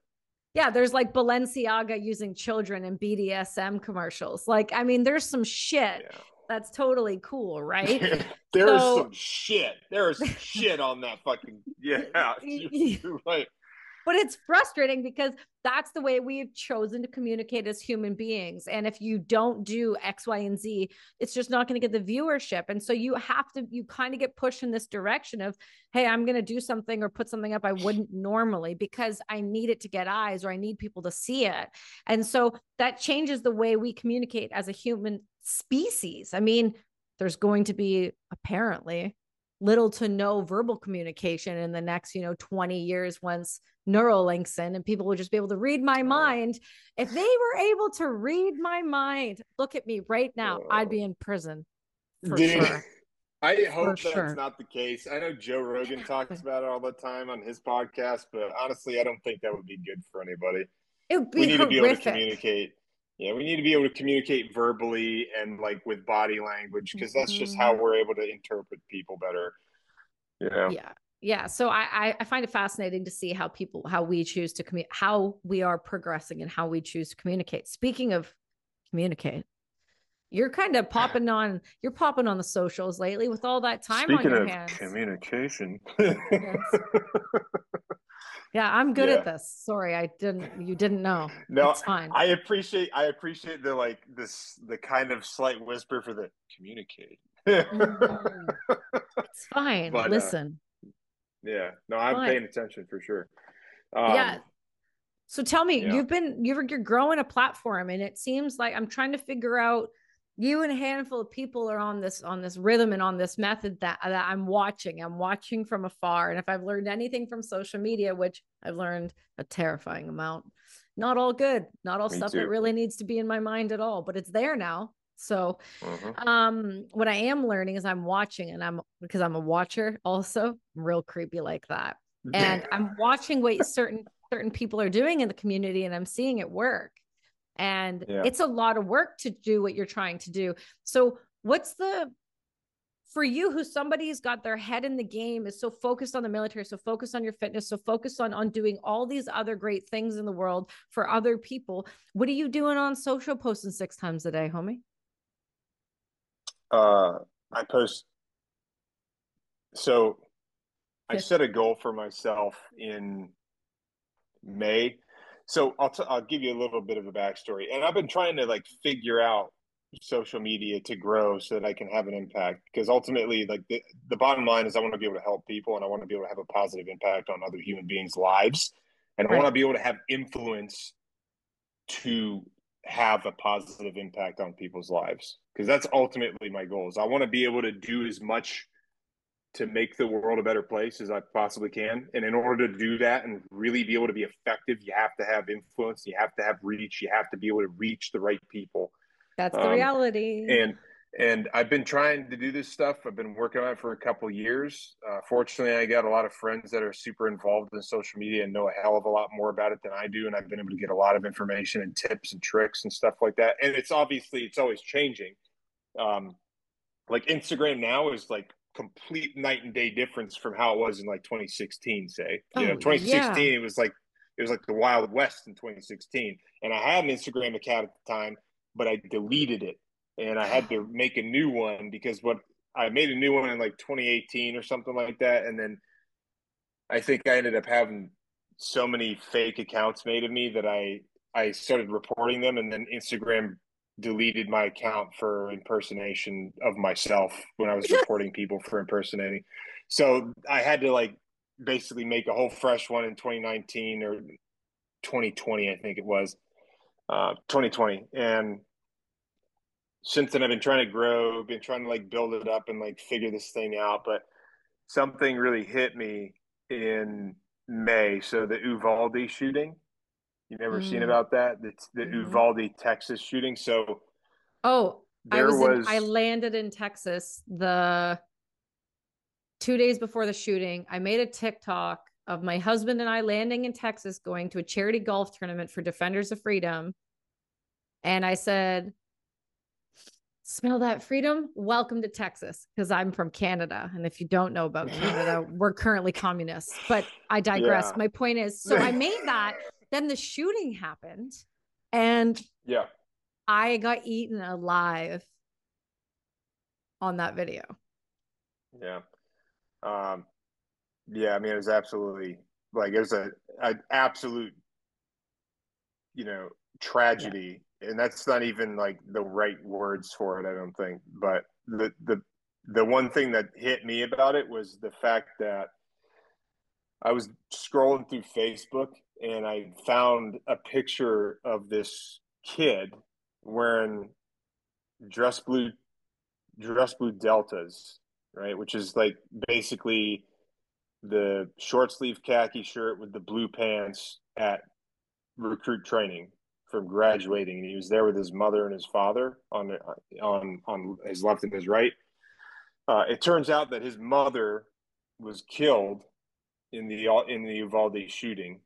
[SPEAKER 1] Yeah, there's like Balenciaga using children in BDSM commercials. Like, I mean, there's some shit. Yeah. That's totally cool, right?
[SPEAKER 3] There's
[SPEAKER 1] So-
[SPEAKER 3] some shit. There's shit on that fucking yeah. You're right.
[SPEAKER 1] But it's frustrating because that's the way we've chosen to communicate as human beings. And if you don't do x y and z it's just not going to get the viewership. And so you have to you kind of get pushed in this direction of hey i'm going to do something or put something up i wouldn't normally because i need it to get eyes or i need people to see it. And so that changes the way we communicate as a human species. I mean there's going to be apparently little to no verbal communication in the next you know 20 years once Neuralinks in and people will just be able to read my mind. If they were able to read my mind, look at me right now, I'd be in prison for
[SPEAKER 3] Dude,
[SPEAKER 1] sure.
[SPEAKER 3] I hope that's
[SPEAKER 1] sure.
[SPEAKER 3] not the case. I know Joe Rogan talks about it all the time on his podcast, but honestly, I don't think that would be good for anybody.
[SPEAKER 1] It would be we
[SPEAKER 3] need to be able to communicate. Yeah, we need to be able to communicate verbally and like with body language because that's just how
[SPEAKER 1] Mhm.
[SPEAKER 3] we're able to interpret people better. You know?
[SPEAKER 1] Yeah. Yeah. So I, I find it fascinating to see how people how we choose to communicate how we are progressing and how we choose to communicate. Speaking of communicate, you're kind of popping on you're popping on the socials lately with all that time
[SPEAKER 3] Speaking
[SPEAKER 1] on your
[SPEAKER 3] of
[SPEAKER 1] hands.
[SPEAKER 3] communication,
[SPEAKER 1] yeah, I'm good
[SPEAKER 3] Yeah.
[SPEAKER 1] at this. Sorry, I didn't you didn't know.
[SPEAKER 3] no,
[SPEAKER 1] it's fine.
[SPEAKER 3] I appreciate I appreciate the like this the kind of slight whisper for the communicate.
[SPEAKER 1] Mhm. It's fine.
[SPEAKER 3] But, uh,
[SPEAKER 1] Listen.
[SPEAKER 3] yeah, no, I'm
[SPEAKER 1] Fine.
[SPEAKER 3] paying attention for sure. Um,
[SPEAKER 1] yeah. So tell me,
[SPEAKER 3] yeah.
[SPEAKER 1] you've been you're you're growing a platform, and it seems like I'm trying to figure out. You and a handful of people are on this on this rhythm and on this method that that I'm watching. I'm watching from afar, and if I've learned anything from social media, which I've learned a terrifying amount, not all good, not all
[SPEAKER 3] Me
[SPEAKER 1] stuff
[SPEAKER 3] too.
[SPEAKER 1] that really needs to be in my mind at all, but it's there now. So
[SPEAKER 3] mhm.
[SPEAKER 1] um what i am learning is i'm watching and i'm because i'm a watcher also I'm real creepy like that and i'm watching what certain certain people are doing in the community and i'm seeing it work and
[SPEAKER 3] Yeah.
[SPEAKER 1] it's a lot of work to do what you're trying to do so what's the for you who somebody's got their head in the game is so focused on the military so focused on your fitness so focused on on doing all these other great things in the world for other people what are you doing on social posting six times a day homie
[SPEAKER 3] uh, I post. So I set a goal for myself in May. So I'll t- I'll give you a little bit of a backstory, and I've been trying to like figure out social media to grow so that I can have an impact. Because ultimately, like the, the bottom line is, I want to be able to help people, and I want to be able to have a positive impact on other human beings' lives, and I
[SPEAKER 1] Right.
[SPEAKER 3] want to be able to have influence to have a positive impact on people's lives because that's ultimately my goal is i want to be able to do as much to make the world a better place as i possibly can and in order to do that and really be able to be effective you have to have influence you have to have reach you have to be able to reach the right people
[SPEAKER 1] That's the
[SPEAKER 3] Um,
[SPEAKER 1] reality.
[SPEAKER 3] and and I've been trying to do this stuff. I've been working on it for a couple years. Uh, fortunately, I got a lot of friends that are super involved in social media and know a hell of a lot more about it than I do, and I've been able to get a lot of information and tips and tricks and stuff like that. And it's obviously it's always changing. Um, like Instagram now is like complete night and day difference from how it was in like 2016. Say, you know,
[SPEAKER 1] Oh,
[SPEAKER 3] 2016
[SPEAKER 1] yeah.
[SPEAKER 3] it was like it was like the Wild West in 2016, and I had an Instagram account at the time, but I deleted it and I had to make a new one because what I made a new one in like 2018 or something like that, and then I think I ended up having so many fake accounts made of me that I I started reporting them, and then Instagram deleted my account for impersonation of myself when I was reporting people for impersonating. So I had to like basically make a whole fresh one in 2019 or 2020, I think it was, uh, 2020, and since then I've been trying to grow, been trying to like build it up and like figure this thing out. But something really hit me in May. So the Uvalde shooting, you never seen
[SPEAKER 1] Mm.
[SPEAKER 3] about that? The, the
[SPEAKER 1] Mhm.
[SPEAKER 3] Uvalde, Texas shooting. So
[SPEAKER 1] oh, I
[SPEAKER 3] there
[SPEAKER 1] was,
[SPEAKER 3] was,
[SPEAKER 1] in, I landed in Texas the two days before the shooting. I made a TikTok of my husband and I landing in Texas, going to a charity golf tournament for Defenders of Freedom. And I said, Smell that freedom? Welcome to Texas. Because I'm from Canada. And if you don't know about Canada, we're currently communists. But I digress.
[SPEAKER 3] Yeah.
[SPEAKER 1] My point is so I made that. Then the shooting happened. And
[SPEAKER 3] yeah,
[SPEAKER 1] I got eaten alive on that video.
[SPEAKER 3] Yeah. Um, yeah, I mean, it was absolutely like it was a an absolute, you know, tragedy, yeah. and that's not even like the right words for it. I don't think. But the the the one thing that hit me about it was the fact that I was scrolling through Facebook and I found a picture of this kid wearing dress blue dress blue deltas, right? Which is like basically the short sleeve khaki shirt with the blue pants at recruit training from graduating, and he was there with his mother and his father on on on his left and his right. Uh, it turns out that his mother was killed in the in the Uvalde shooting,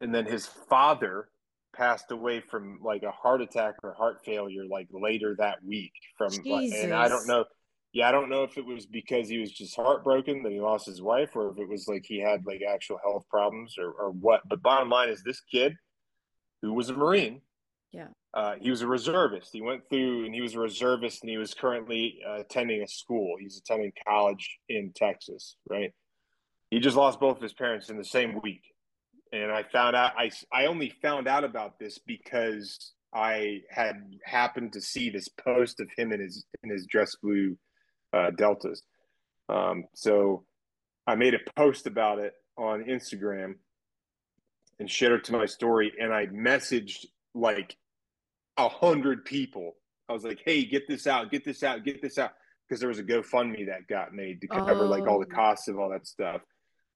[SPEAKER 3] and then his father passed away from like a heart attack or heart failure like later that week from and I don't know yeah, I don't know if it was because he was just heartbroken that he lost his wife, or if it was like he had like actual health problems, or, or what. But bottom line is, this kid, who was a Marine,
[SPEAKER 1] yeah,
[SPEAKER 3] uh, he was a reservist. He went through, and he was a reservist, and he was currently uh, attending a school. He's attending college in Texas, right? He just lost both of his parents in the same week, and I found out. I I only found out about this because I had happened to see this post of him in his in his dress blue uh, deltas. Um, so I made a post about it on Instagram and shared it to my story, and I messaged like a hundred people. I was like, "Hey, get this out! Get this out! Get this out!" Because there was a GoFundMe that got made to cover oh. like all the oh. costs of all that stuff,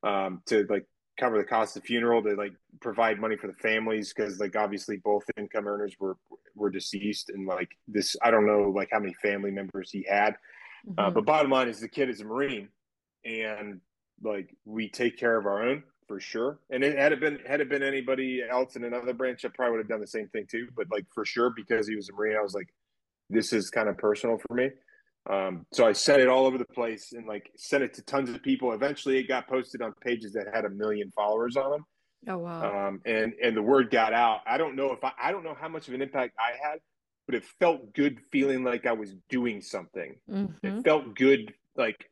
[SPEAKER 3] um, to like cover the cost of the funeral, to like provide money for the families, because like obviously both income earners were were deceased, and like this, I don't know like how many family members he had, uh, mm-hmm. Uh, but bottom line is the kid is a Marine, and like we take care of our own for sure. And it had it been had it been anybody else in another branch, I probably would have done the same thing too. But like for sure, because he was a Marine, I was like, this is kind of personal for me. Um, so I sent it all over the place and like sent it to tons of people. Eventually, it got posted on pages that had a million followers on them.
[SPEAKER 1] Oh wow!
[SPEAKER 3] Um, and and the word got out. I don't know if I I don't know how much of an impact I had, but it felt good feeling like I was doing something. Mm-hmm. It felt good, like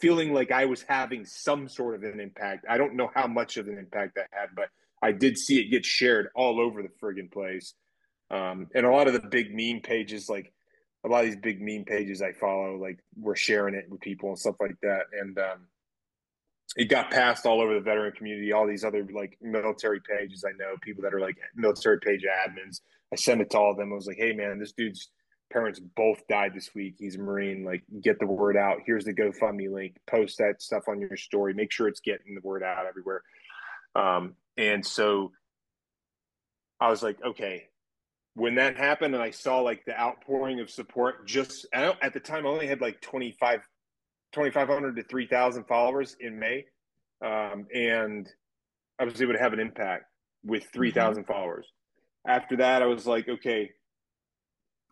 [SPEAKER 3] feeling like I was having some sort of an impact. I don't know how much of an impact I had, but I did see it get shared all over the friggin' place. Um, and a lot of the big meme pages, like a lot of these big meme pages I follow, like we're sharing it with people and stuff like that. And um, it got passed all over the veteran community, all these other like military pages I know, people that are like military page admins I sent it to all of them. I was like, hey, man, this dude's parents both died this week. He's a Marine. Like, get the word out. Here's the GoFundMe link. Post that stuff on your story. Make sure it's getting the word out everywhere. Um, and so I was like, okay. When that happened and I saw like the outpouring of support, just at the time, I only had like 25, 2,500 to 3,000 followers in May. Um, and I was able to have an impact with 3,000 mm-hmm. followers after that, I was like, okay.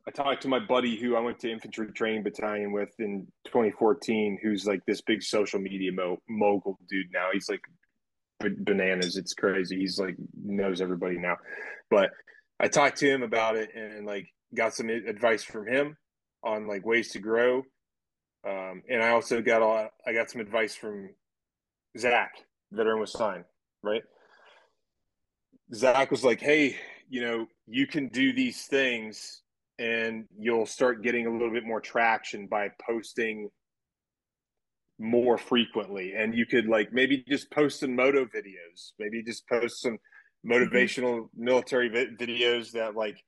[SPEAKER 3] I talked to my buddy who I went to infantry training battalion with in 2014, who's like this big social media mo- mogul dude now. He's like bananas. It's crazy. He's like knows everybody now. But I talked to him about it and like got some advice from him on like ways to grow. Um, and I also got a I got some advice from Zach, veteran with sign, right? Zach was like, "Hey, you know, you can do these things and you'll start getting a little bit more traction by posting more frequently and you could like maybe just post some moto videos maybe just post some motivational mm-hmm. military vi- videos that like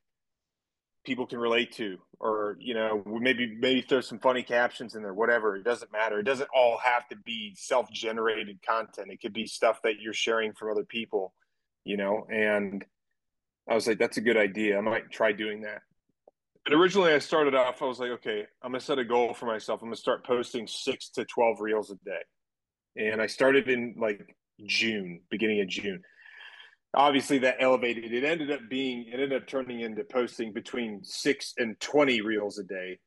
[SPEAKER 3] people can relate to or you know maybe maybe throw some funny captions in there whatever it doesn't matter it doesn't all have to be self-generated content it could be stuff that you're sharing from other people you know and I was like, that's a good idea. I might try doing that. And originally, I started off, I was like, okay, I'm to set a goal for myself. I'm to start posting six to 12 reels a day. And I started in like June, beginning of June. Obviously, that elevated. It ended up being, it ended up turning into posting between six and 20 reels a day.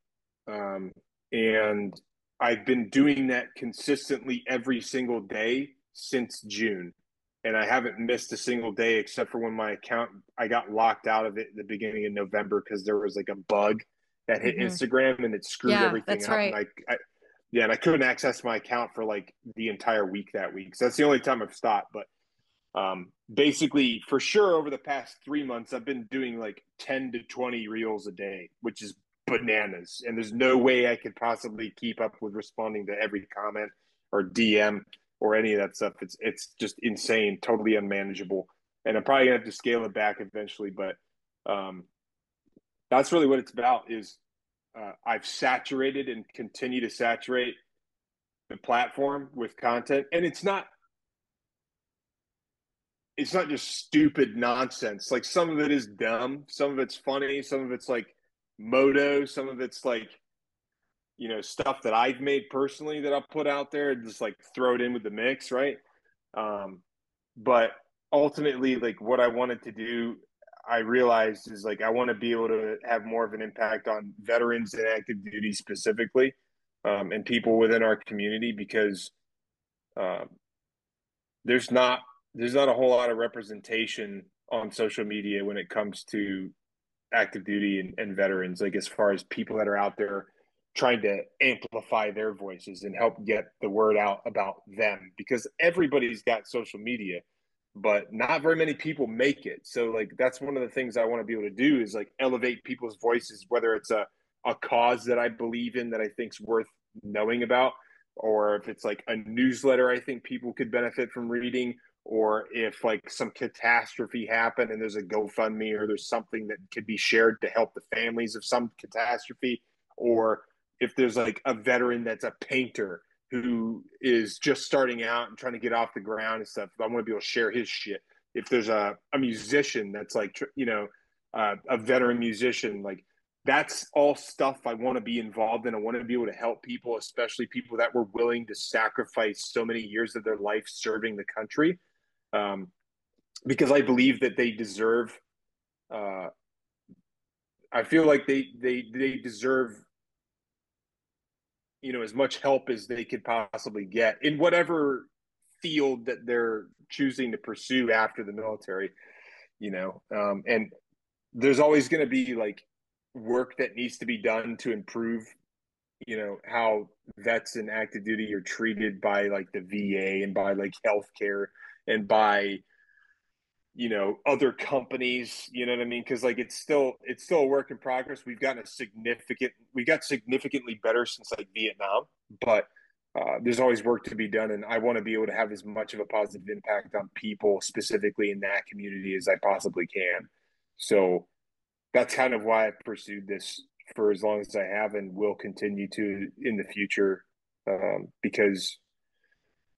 [SPEAKER 3] Um, and I've been doing that consistently every single day since June and I haven't missed a single day except for when my account I got locked out of it at the beginning of November because there was like a bug that hit mm-hmm. Instagram and it screwed yeah, everything
[SPEAKER 1] that's up. Right.
[SPEAKER 3] And I, I, yeah, and I couldn't access my account for like the entire week that week. So that's the only time I've stopped. But um, basically, for sure, over the past three months, I've been doing like 10 to 20 reels a day, which is bananas. And there's no way I could possibly keep up with responding to every comment or DM or any of that stuff. It's it's just insane, totally unmanageable. And I'm probably gonna have to scale it back eventually, but um, that's really what it's about. Is uh, I've saturated and continue to saturate the platform with content, and it's not it's not just stupid nonsense. Like some of it is dumb, some of it's funny, some of it's like moto, some of it's like you know stuff that I've made personally that I'll put out there and just like throw it in with the mix, right? Um, but ultimately, like what I wanted to do, I realized is like I want to be able to have more of an impact on veterans and active duty specifically, um, and people within our community because um, there's not there's not a whole lot of representation on social media when it comes to active duty and, and veterans like as far as people that are out there trying to amplify their voices and help get the word out about them because everybody's got social media but not very many people make it. So like that's one of the things i want to be able to do is like elevate people's voices whether it's a, a cause that i believe in that i think's worth knowing about or if it's like a newsletter i think people could benefit from reading or if like some catastrophe happened and there's a gofundme or there's something that could be shared to help the families of some catastrophe or if there's like a veteran that's a painter who is just starting out and trying to get off the ground and stuff, I want to be able to share his shit. If there's a, a musician that's like, you know, uh, a veteran musician, like that's all stuff I want to be involved in. I want to be able to help people, especially people that were willing to sacrifice so many years of their life serving the country, um, because I believe that they deserve. Uh, I feel like they they they deserve you know as much help as they could possibly get in whatever field that they're choosing to pursue after the military you know um, and there's always going to be like work that needs to be done to improve you know how vets and active duty are treated by like the va and by like healthcare and by you know other companies you know what i mean? Because like it's still it's still a work in progress. We've gotten a significant we got significantly better since like vietnam but uh, there's always work to be done and i want to be able to have as much of a positive impact on people specifically in that community as i possibly can. So that's kind of why i've pursued this for as long as i have and will continue to in the future um, because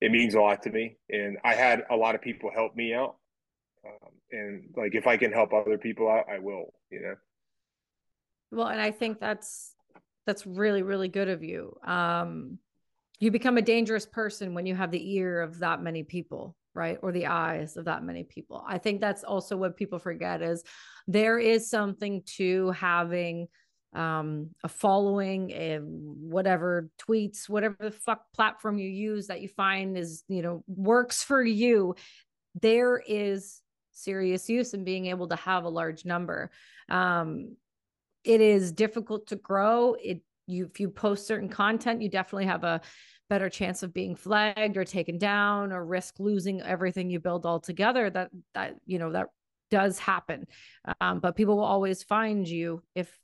[SPEAKER 3] it means a lot to me. And i had a lot of people help me out. Um, and like if i can help other people out i will you know?
[SPEAKER 1] Well and i think that's that's really really good of you. Um you become a dangerous person when you have the ear of that many people right? Or the eyes of that many people. I think that's also what people forget is there is something to having um, a following, a whatever tweets, whatever the fuck platform you use that you find is, you know, works for you. There is serious use and being able to have a large number. Um, it is difficult to grow. It you if you post certain content, you definitely have a better chance of being flagged or taken down or risk losing everything you build altogether. That that you know that does happen, um, but people will always find you if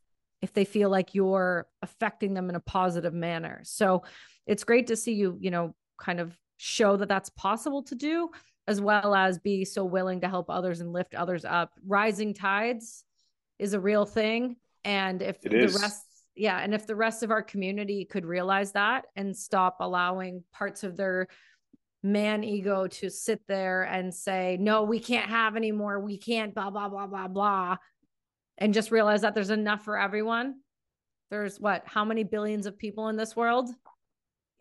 [SPEAKER 1] if they feel like you're affecting them in a positive manner. So it's great to see you, you know, kind of show that that's possible to do as well as be so willing to help others and lift others up. Rising tides is a real thing. And if it the is. rest, yeah, and if the rest of our community could realize that and stop allowing parts of their man ego to sit there and say, no, we can't have anymore. We can't, blah, blah, blah, blah, blah. And just realize that there's enough for everyone. There's what, how many billions of people in this world?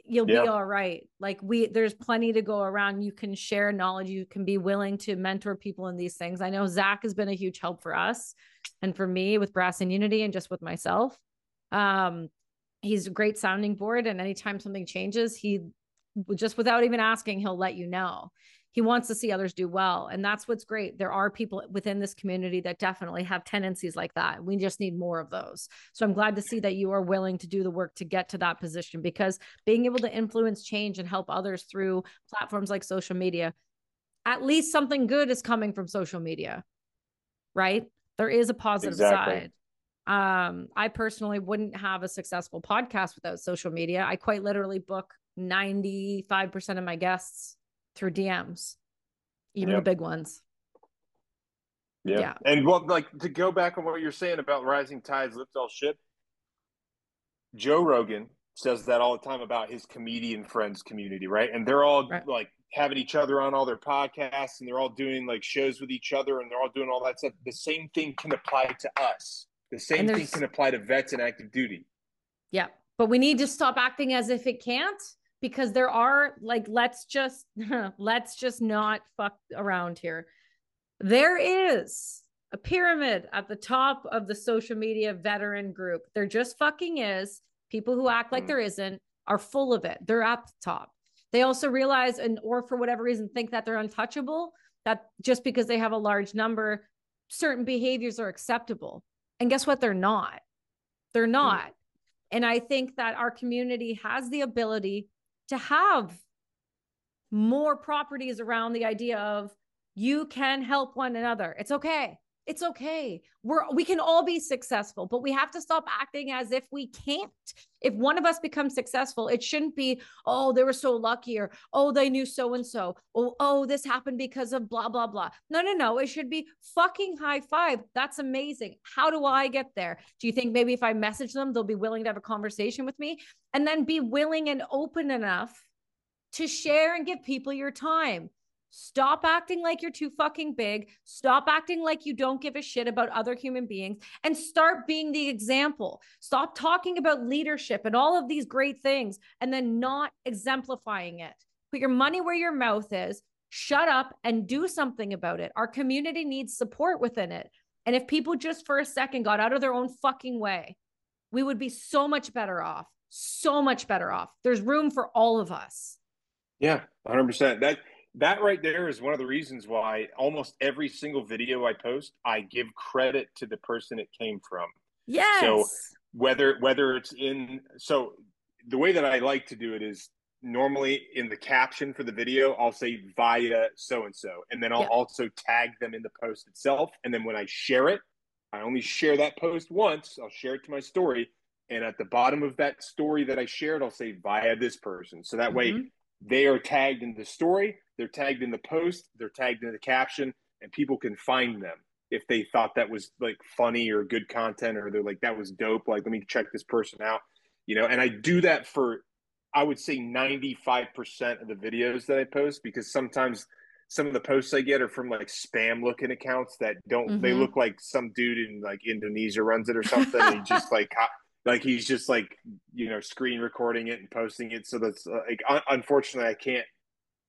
[SPEAKER 1] you'll yeah. be all right like we there's plenty to go around you can share knowledge you can be willing to mentor people in these things i know zach has been a huge help for us and for me with brass and unity and just with myself um he's a great sounding board and anytime something changes he just without even asking he'll let you know he wants to see others do well. And that's what's great. There are people within this community that definitely have tendencies like that. We just need more of those. So i'm glad to see that you are willing to do the work to get to that position because being able to influence change and help others through platforms like social media at least something good is coming from social media right? There is a positive exactly. side. Um i personally wouldn't have a successful podcast without social media. I quite literally book 95% of my guests through DMs, even yep. the big ones.
[SPEAKER 3] Yeah. yeah. And well, like to go back on what you're saying about rising tides lift all ship, Joe Rogan says that all the time about his comedian friends community, right? And they're all right. like having each other on all their podcasts and they're all doing like shows with each other and they're all doing all that stuff. The same thing can apply to us. The same thing can apply to vets and active duty.
[SPEAKER 1] Yeah. But we need to stop acting as if it can't because there are like let's just let's just not fuck around here. There is a pyramid at the top of the social media veteran group. There just fucking is. People who act like mm. there isn't are full of it. They're at the top. They also realize and or for whatever reason think that they're untouchable that just because they have a large number certain behaviors are acceptable. And guess what? They're not. They're mm. not. Mm. and i think that our community has the ability to have more properties around the idea of you can help one another. It's okay. It's okay. We're we can all be successful, but we have to stop acting as if we can't. If one of us becomes successful, it shouldn't be, oh, they were so lucky, or oh, they knew so and so, oh, oh, this happened because of blah, blah, blah. No, no, no. It should be fucking high five. That's amazing. How do I get there? Do you think maybe if I message them, they'll be willing to have a conversation with me and then be willing and open enough to share and give people your time? Stop acting like you're too fucking big. Stop acting like you don't give a shit about other human beings and start being the example. Stop talking about leadership and all of these great things and then not exemplifying it. Put your money where your mouth is. Shut up and do something about it. Our community needs support within it. And if people just for a second got out of their own fucking way, we would be so much better off. So much better off. There's room for all of us.
[SPEAKER 3] Yeah, 100%. That that right there is one of the reasons why almost every single video I post, I give credit to the person it came from.
[SPEAKER 1] Yes.
[SPEAKER 3] So whether whether it's in so the way that I like to do it is normally in the caption for the video, I'll say via so and so, and then I'll also tag them in the post itself. And then when I share it, I only share that post once. I'll share it to my story, and at the bottom of that story that I shared, I'll say via this person. So that mm-hmm. way they are tagged in the story, they're tagged in the post, they're tagged in the caption, and people can find them if they thought that was like funny or good content or they're like that was dope like let me check this person out you know and i do that for i would say 95% of the videos that i post because sometimes some of the posts i get are from like spam looking accounts that don't mm-hmm. they look like some dude in like indonesia runs it or something and he just like like he's just like you know screen recording it and posting it so that's uh, like un- unfortunately i can't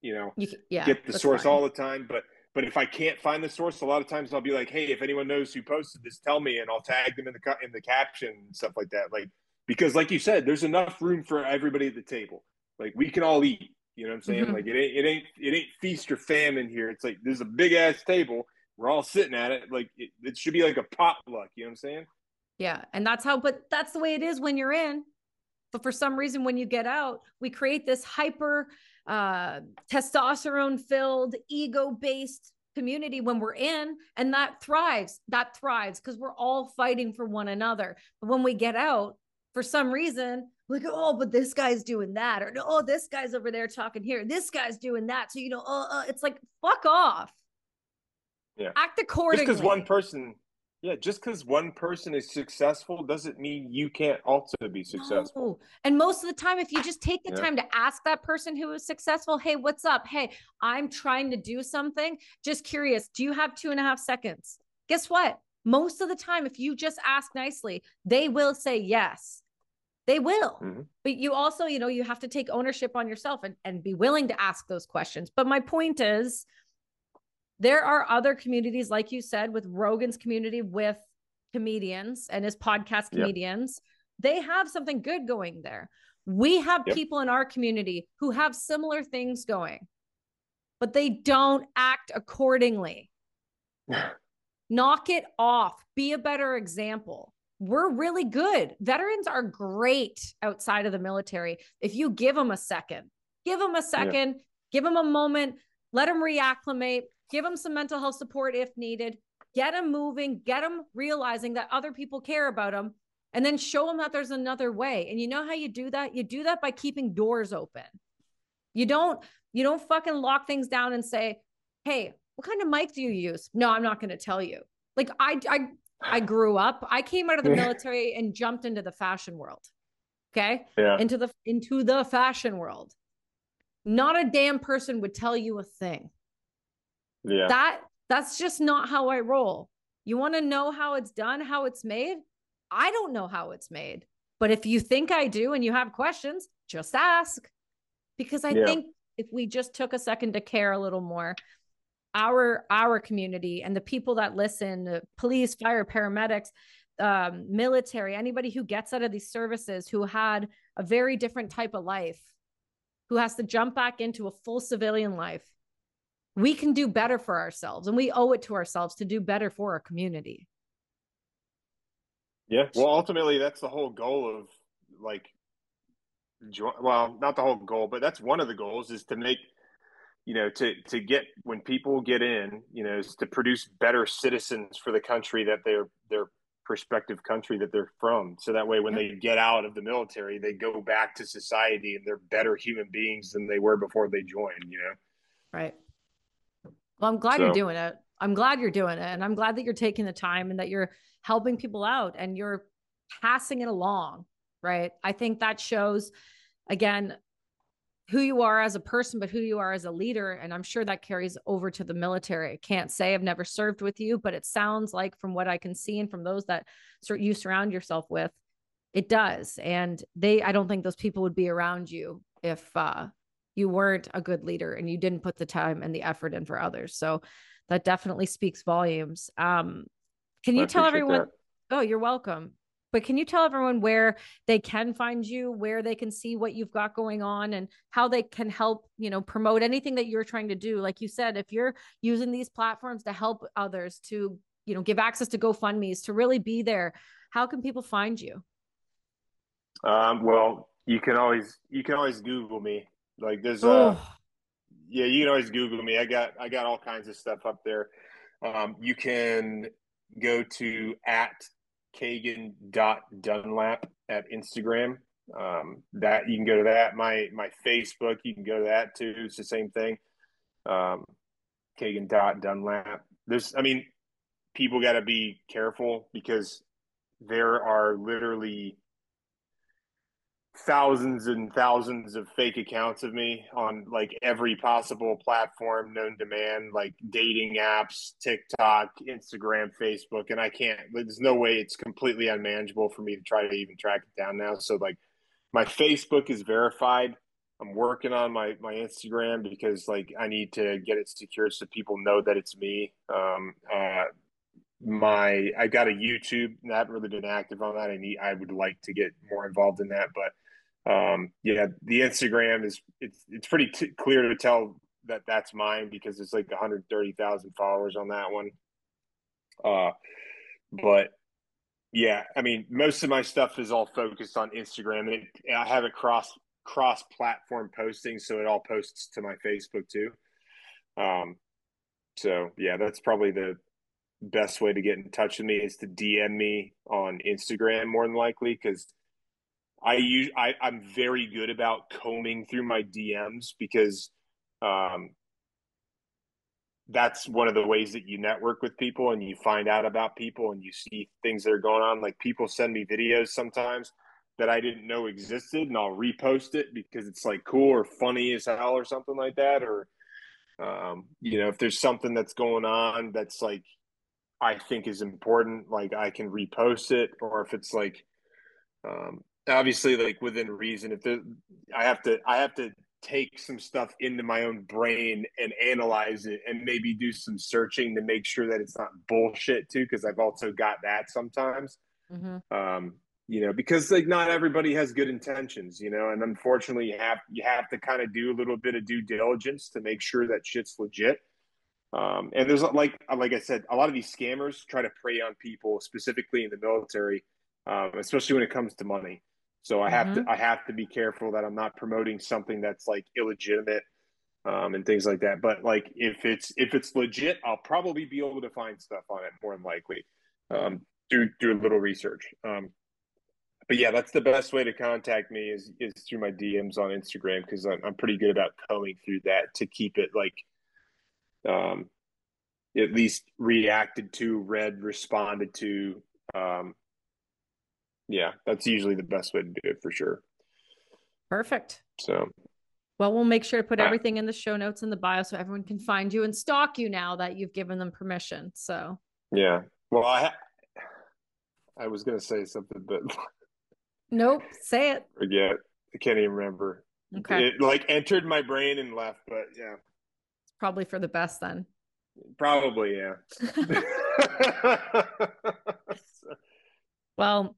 [SPEAKER 3] you know you yeah, get the source fine. all the time but but if i can't find the source a lot of times i'll be like hey if anyone knows who posted this tell me and i'll tag them in the in the caption and stuff like that like because like you said there's enough room for everybody at the table like we can all eat you know what i'm saying mm-hmm. like it ain't it ain't it ain't feast or famine here it's like there's a big ass table we're all sitting at it like it, it should be like a potluck you know what i'm saying
[SPEAKER 1] yeah. And that's how, but that's the way it is when you're in. But for some reason, when you get out, we create this hyper uh, testosterone filled, ego based community when we're in, and that thrives. That thrives because we're all fighting for one another. But when we get out, for some reason, like, oh, but this guy's doing that, or oh, this guy's over there talking here, this guy's doing that. So, you know, uh, uh, it's like, fuck off.
[SPEAKER 3] Yeah.
[SPEAKER 1] Act accordingly.
[SPEAKER 3] Just because one person yeah, just because one person is successful doesn't mean you can't also be successful. No.
[SPEAKER 1] And most of the time, if you just take the yeah. time to ask that person who is successful, hey, what's up? Hey, I'm trying to do something. Just curious, do you have two and a half seconds? Guess what? Most of the time, if you just ask nicely, they will say yes. They will. Mm-hmm. But you also, you know, you have to take ownership on yourself and, and be willing to ask those questions. But my point is, there are other communities, like you said, with Rogan's community with comedians and his podcast comedians. They have something good going there. We have yep. people in our community who have similar things going. but they don't act accordingly. Knock it off. Be a better example. We're really good. Veterans are great outside of the military. If you give them a second, give them a second, yeah. give them a moment, let them reacclimate, give them some mental health support if needed, get them moving, get them realizing that other people care about them, and then show them that there's another way. And you know how you do that? You do that by keeping doors open. You don't you don't fucking lock things down and say, "Hey, what kind of mic do you use?" No, I'm not going to tell you. Like I I I grew up. I came out of the military and jumped into the fashion world. Okay?
[SPEAKER 3] Yeah.
[SPEAKER 1] Into the into the fashion world. Not a damn person would tell you a thing.
[SPEAKER 3] Yeah.
[SPEAKER 1] That that's just not how I roll. You want to know how it's done, how it's made? I don't know how it's made. But if you think I do and you have questions, just ask. Because I yeah. think if we just took a second to care a little more, our our community and the people that listen, police, fire, paramedics, um, military, anybody who gets out of these services who had a very different type of life, who has to jump back into a full civilian life, we can do better for ourselves and we owe it to ourselves to do better for our community.
[SPEAKER 3] Yeah. Well, ultimately, that's the whole goal of like, well, not the whole goal, but that's one of the goals is to make, you know, to to get when people get in, you know, is to produce better citizens for the country that they're their prospective country that they're from. So that way, when they get out of the military, they go back to society and they're better human beings than they were before they joined. You know.
[SPEAKER 1] Right. Well, I'm glad so, you're doing it. I'm glad you're doing it. And I'm glad that you're taking the time and that you're helping people out and you're passing it along. Right. I think that shows, again, who you are as a person, but who you are as a leader. And I'm sure that carries over to the military. I can't say I've never served with you, but it sounds like from what I can see and from those that you surround yourself with, it does. And they, I don't think those people would be around you if uh, you weren't a good leader and you didn't put the time and the effort in for others. So that definitely speaks volumes. Um, can you tell everyone? That. Oh, you're welcome. But can you tell everyone where they can find you, where they can see what you've got going on, and how they can help, you know, promote anything that you're trying to do? Like you said, if you're using these platforms to help others, to you know, give access to GoFundmes, to really be there, how can people find you?
[SPEAKER 3] Um, well, you can always you can always Google me. Like there's uh yeah, you can always Google me. I got I got all kinds of stuff up there. Um, you can go to at Kagan dot Dunlap at Instagram. Um, that you can go to that. My my Facebook, you can go to that too. It's the same thing. Um, Kagan dot Dunlap. There's, I mean, people got to be careful because there are literally thousands and thousands of fake accounts of me on like every possible platform known to man, like dating apps, TikTok, Instagram, Facebook, and I can't. There's no way it's completely unmanageable for me to try to even track it down now. So like, my Facebook is verified. I'm working on my my Instagram because like I need to get it secure so people know that it's me. Um, uh, my I got a YouTube, not really been active on that. I need I would like to get more involved in that, but um, yeah, the Instagram is it's it's pretty t- clear to tell that that's mine because it's like 130,000 followers on that one. Uh, but yeah, I mean, most of my stuff is all focused on Instagram, and it, I have it cross cross platform posting, so it all posts to my Facebook too. Um, so yeah, that's probably the best way to get in touch with me is to DM me on Instagram more than likely because I use I, I'm very good about combing through my DMs because um, that's one of the ways that you network with people and you find out about people and you see things that are going on. Like people send me videos sometimes that I didn't know existed and I'll repost it because it's like cool or funny as hell or something like that. Or, um, you know, if there's something that's going on that's like, I think is important, like I can repost it. Or if it's like, um, obviously like within reason if the, i have to i have to take some stuff into my own brain and analyze it and maybe do some searching to make sure that it's not bullshit too because i've also got that sometimes mm-hmm. um, you know, because like not everybody has good intentions, you know, and unfortunately you have you have to kind of do a little bit of due diligence to make sure that shit's legit. Um, and there's like like I said, a lot of these scammers try to prey on people, specifically in the military, um, especially when it comes to money. So I have mm-hmm. to I have to be careful that I'm not promoting something that's like illegitimate um, and things like that. But like if it's if it's legit, I'll probably be able to find stuff on it more than likely. Um, do do a little research. Um, but yeah, that's the best way to contact me is is through my DMs on Instagram because I'm, I'm pretty good about combing through that to keep it like um at least reacted to, read, responded to. Um, yeah, that's usually the best way to do it for sure.
[SPEAKER 1] Perfect.
[SPEAKER 3] So,
[SPEAKER 1] well, we'll make sure to put everything in the show notes in the bio so everyone can find you and stalk you now that you've given them permission. So,
[SPEAKER 3] yeah. Well, I I was gonna say something, but
[SPEAKER 1] nope. Say it.
[SPEAKER 3] Forget. I can't even remember. Okay. It like entered my brain and left, but yeah.
[SPEAKER 1] It's probably for the best then.
[SPEAKER 3] Probably, yeah.
[SPEAKER 1] well,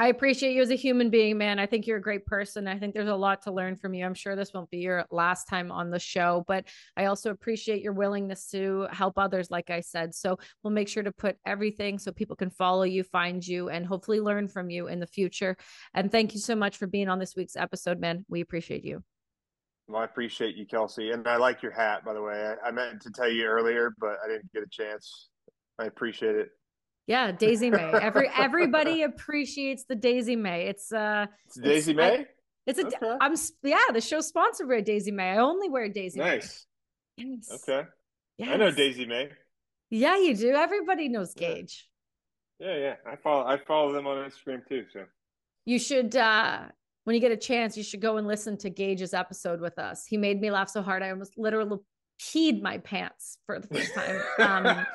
[SPEAKER 1] I appreciate you as a human being, man. I think you're a great person. I think there's a lot to learn from you. I'm sure this won't be your last time on the show, but I also appreciate your willingness to help others, like I said. So we'll make sure to put everything so people can follow you, find you, and hopefully learn from you in the future. And thank you so much for being on this week's episode, man. We appreciate you.
[SPEAKER 3] Well, I appreciate you, Kelsey. And I like your hat, by the way. I, meant to tell you earlier, but I didn't get a chance. I appreciate it.
[SPEAKER 1] Yeah, Daisy May. Every everybody appreciates the Daisy May. It's uh
[SPEAKER 3] it's Daisy it's, May? I,
[SPEAKER 1] it's a okay. I'm yeah, the show's sponsored by Daisy May. I only wear Daisy
[SPEAKER 3] nice. May. Nice. Okay. Yes. I know Daisy May.
[SPEAKER 1] Yeah, you do. Everybody knows Gage.
[SPEAKER 3] Yeah, yeah. I follow I follow them on Instagram too, so.
[SPEAKER 1] You should uh when you get a chance, you should go and listen to Gage's episode with us. He made me laugh so hard I almost literally peed my pants for the first time, um,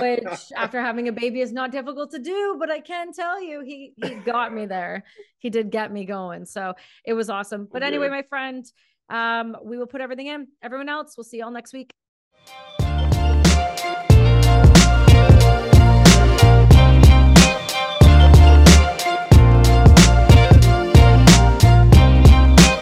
[SPEAKER 1] which after having a baby is not difficult to do. But I can tell you, he he got me there. He did get me going, so it was awesome. But anyway, my friend, um, we will put everything in. Everyone else, we'll see y'all next week.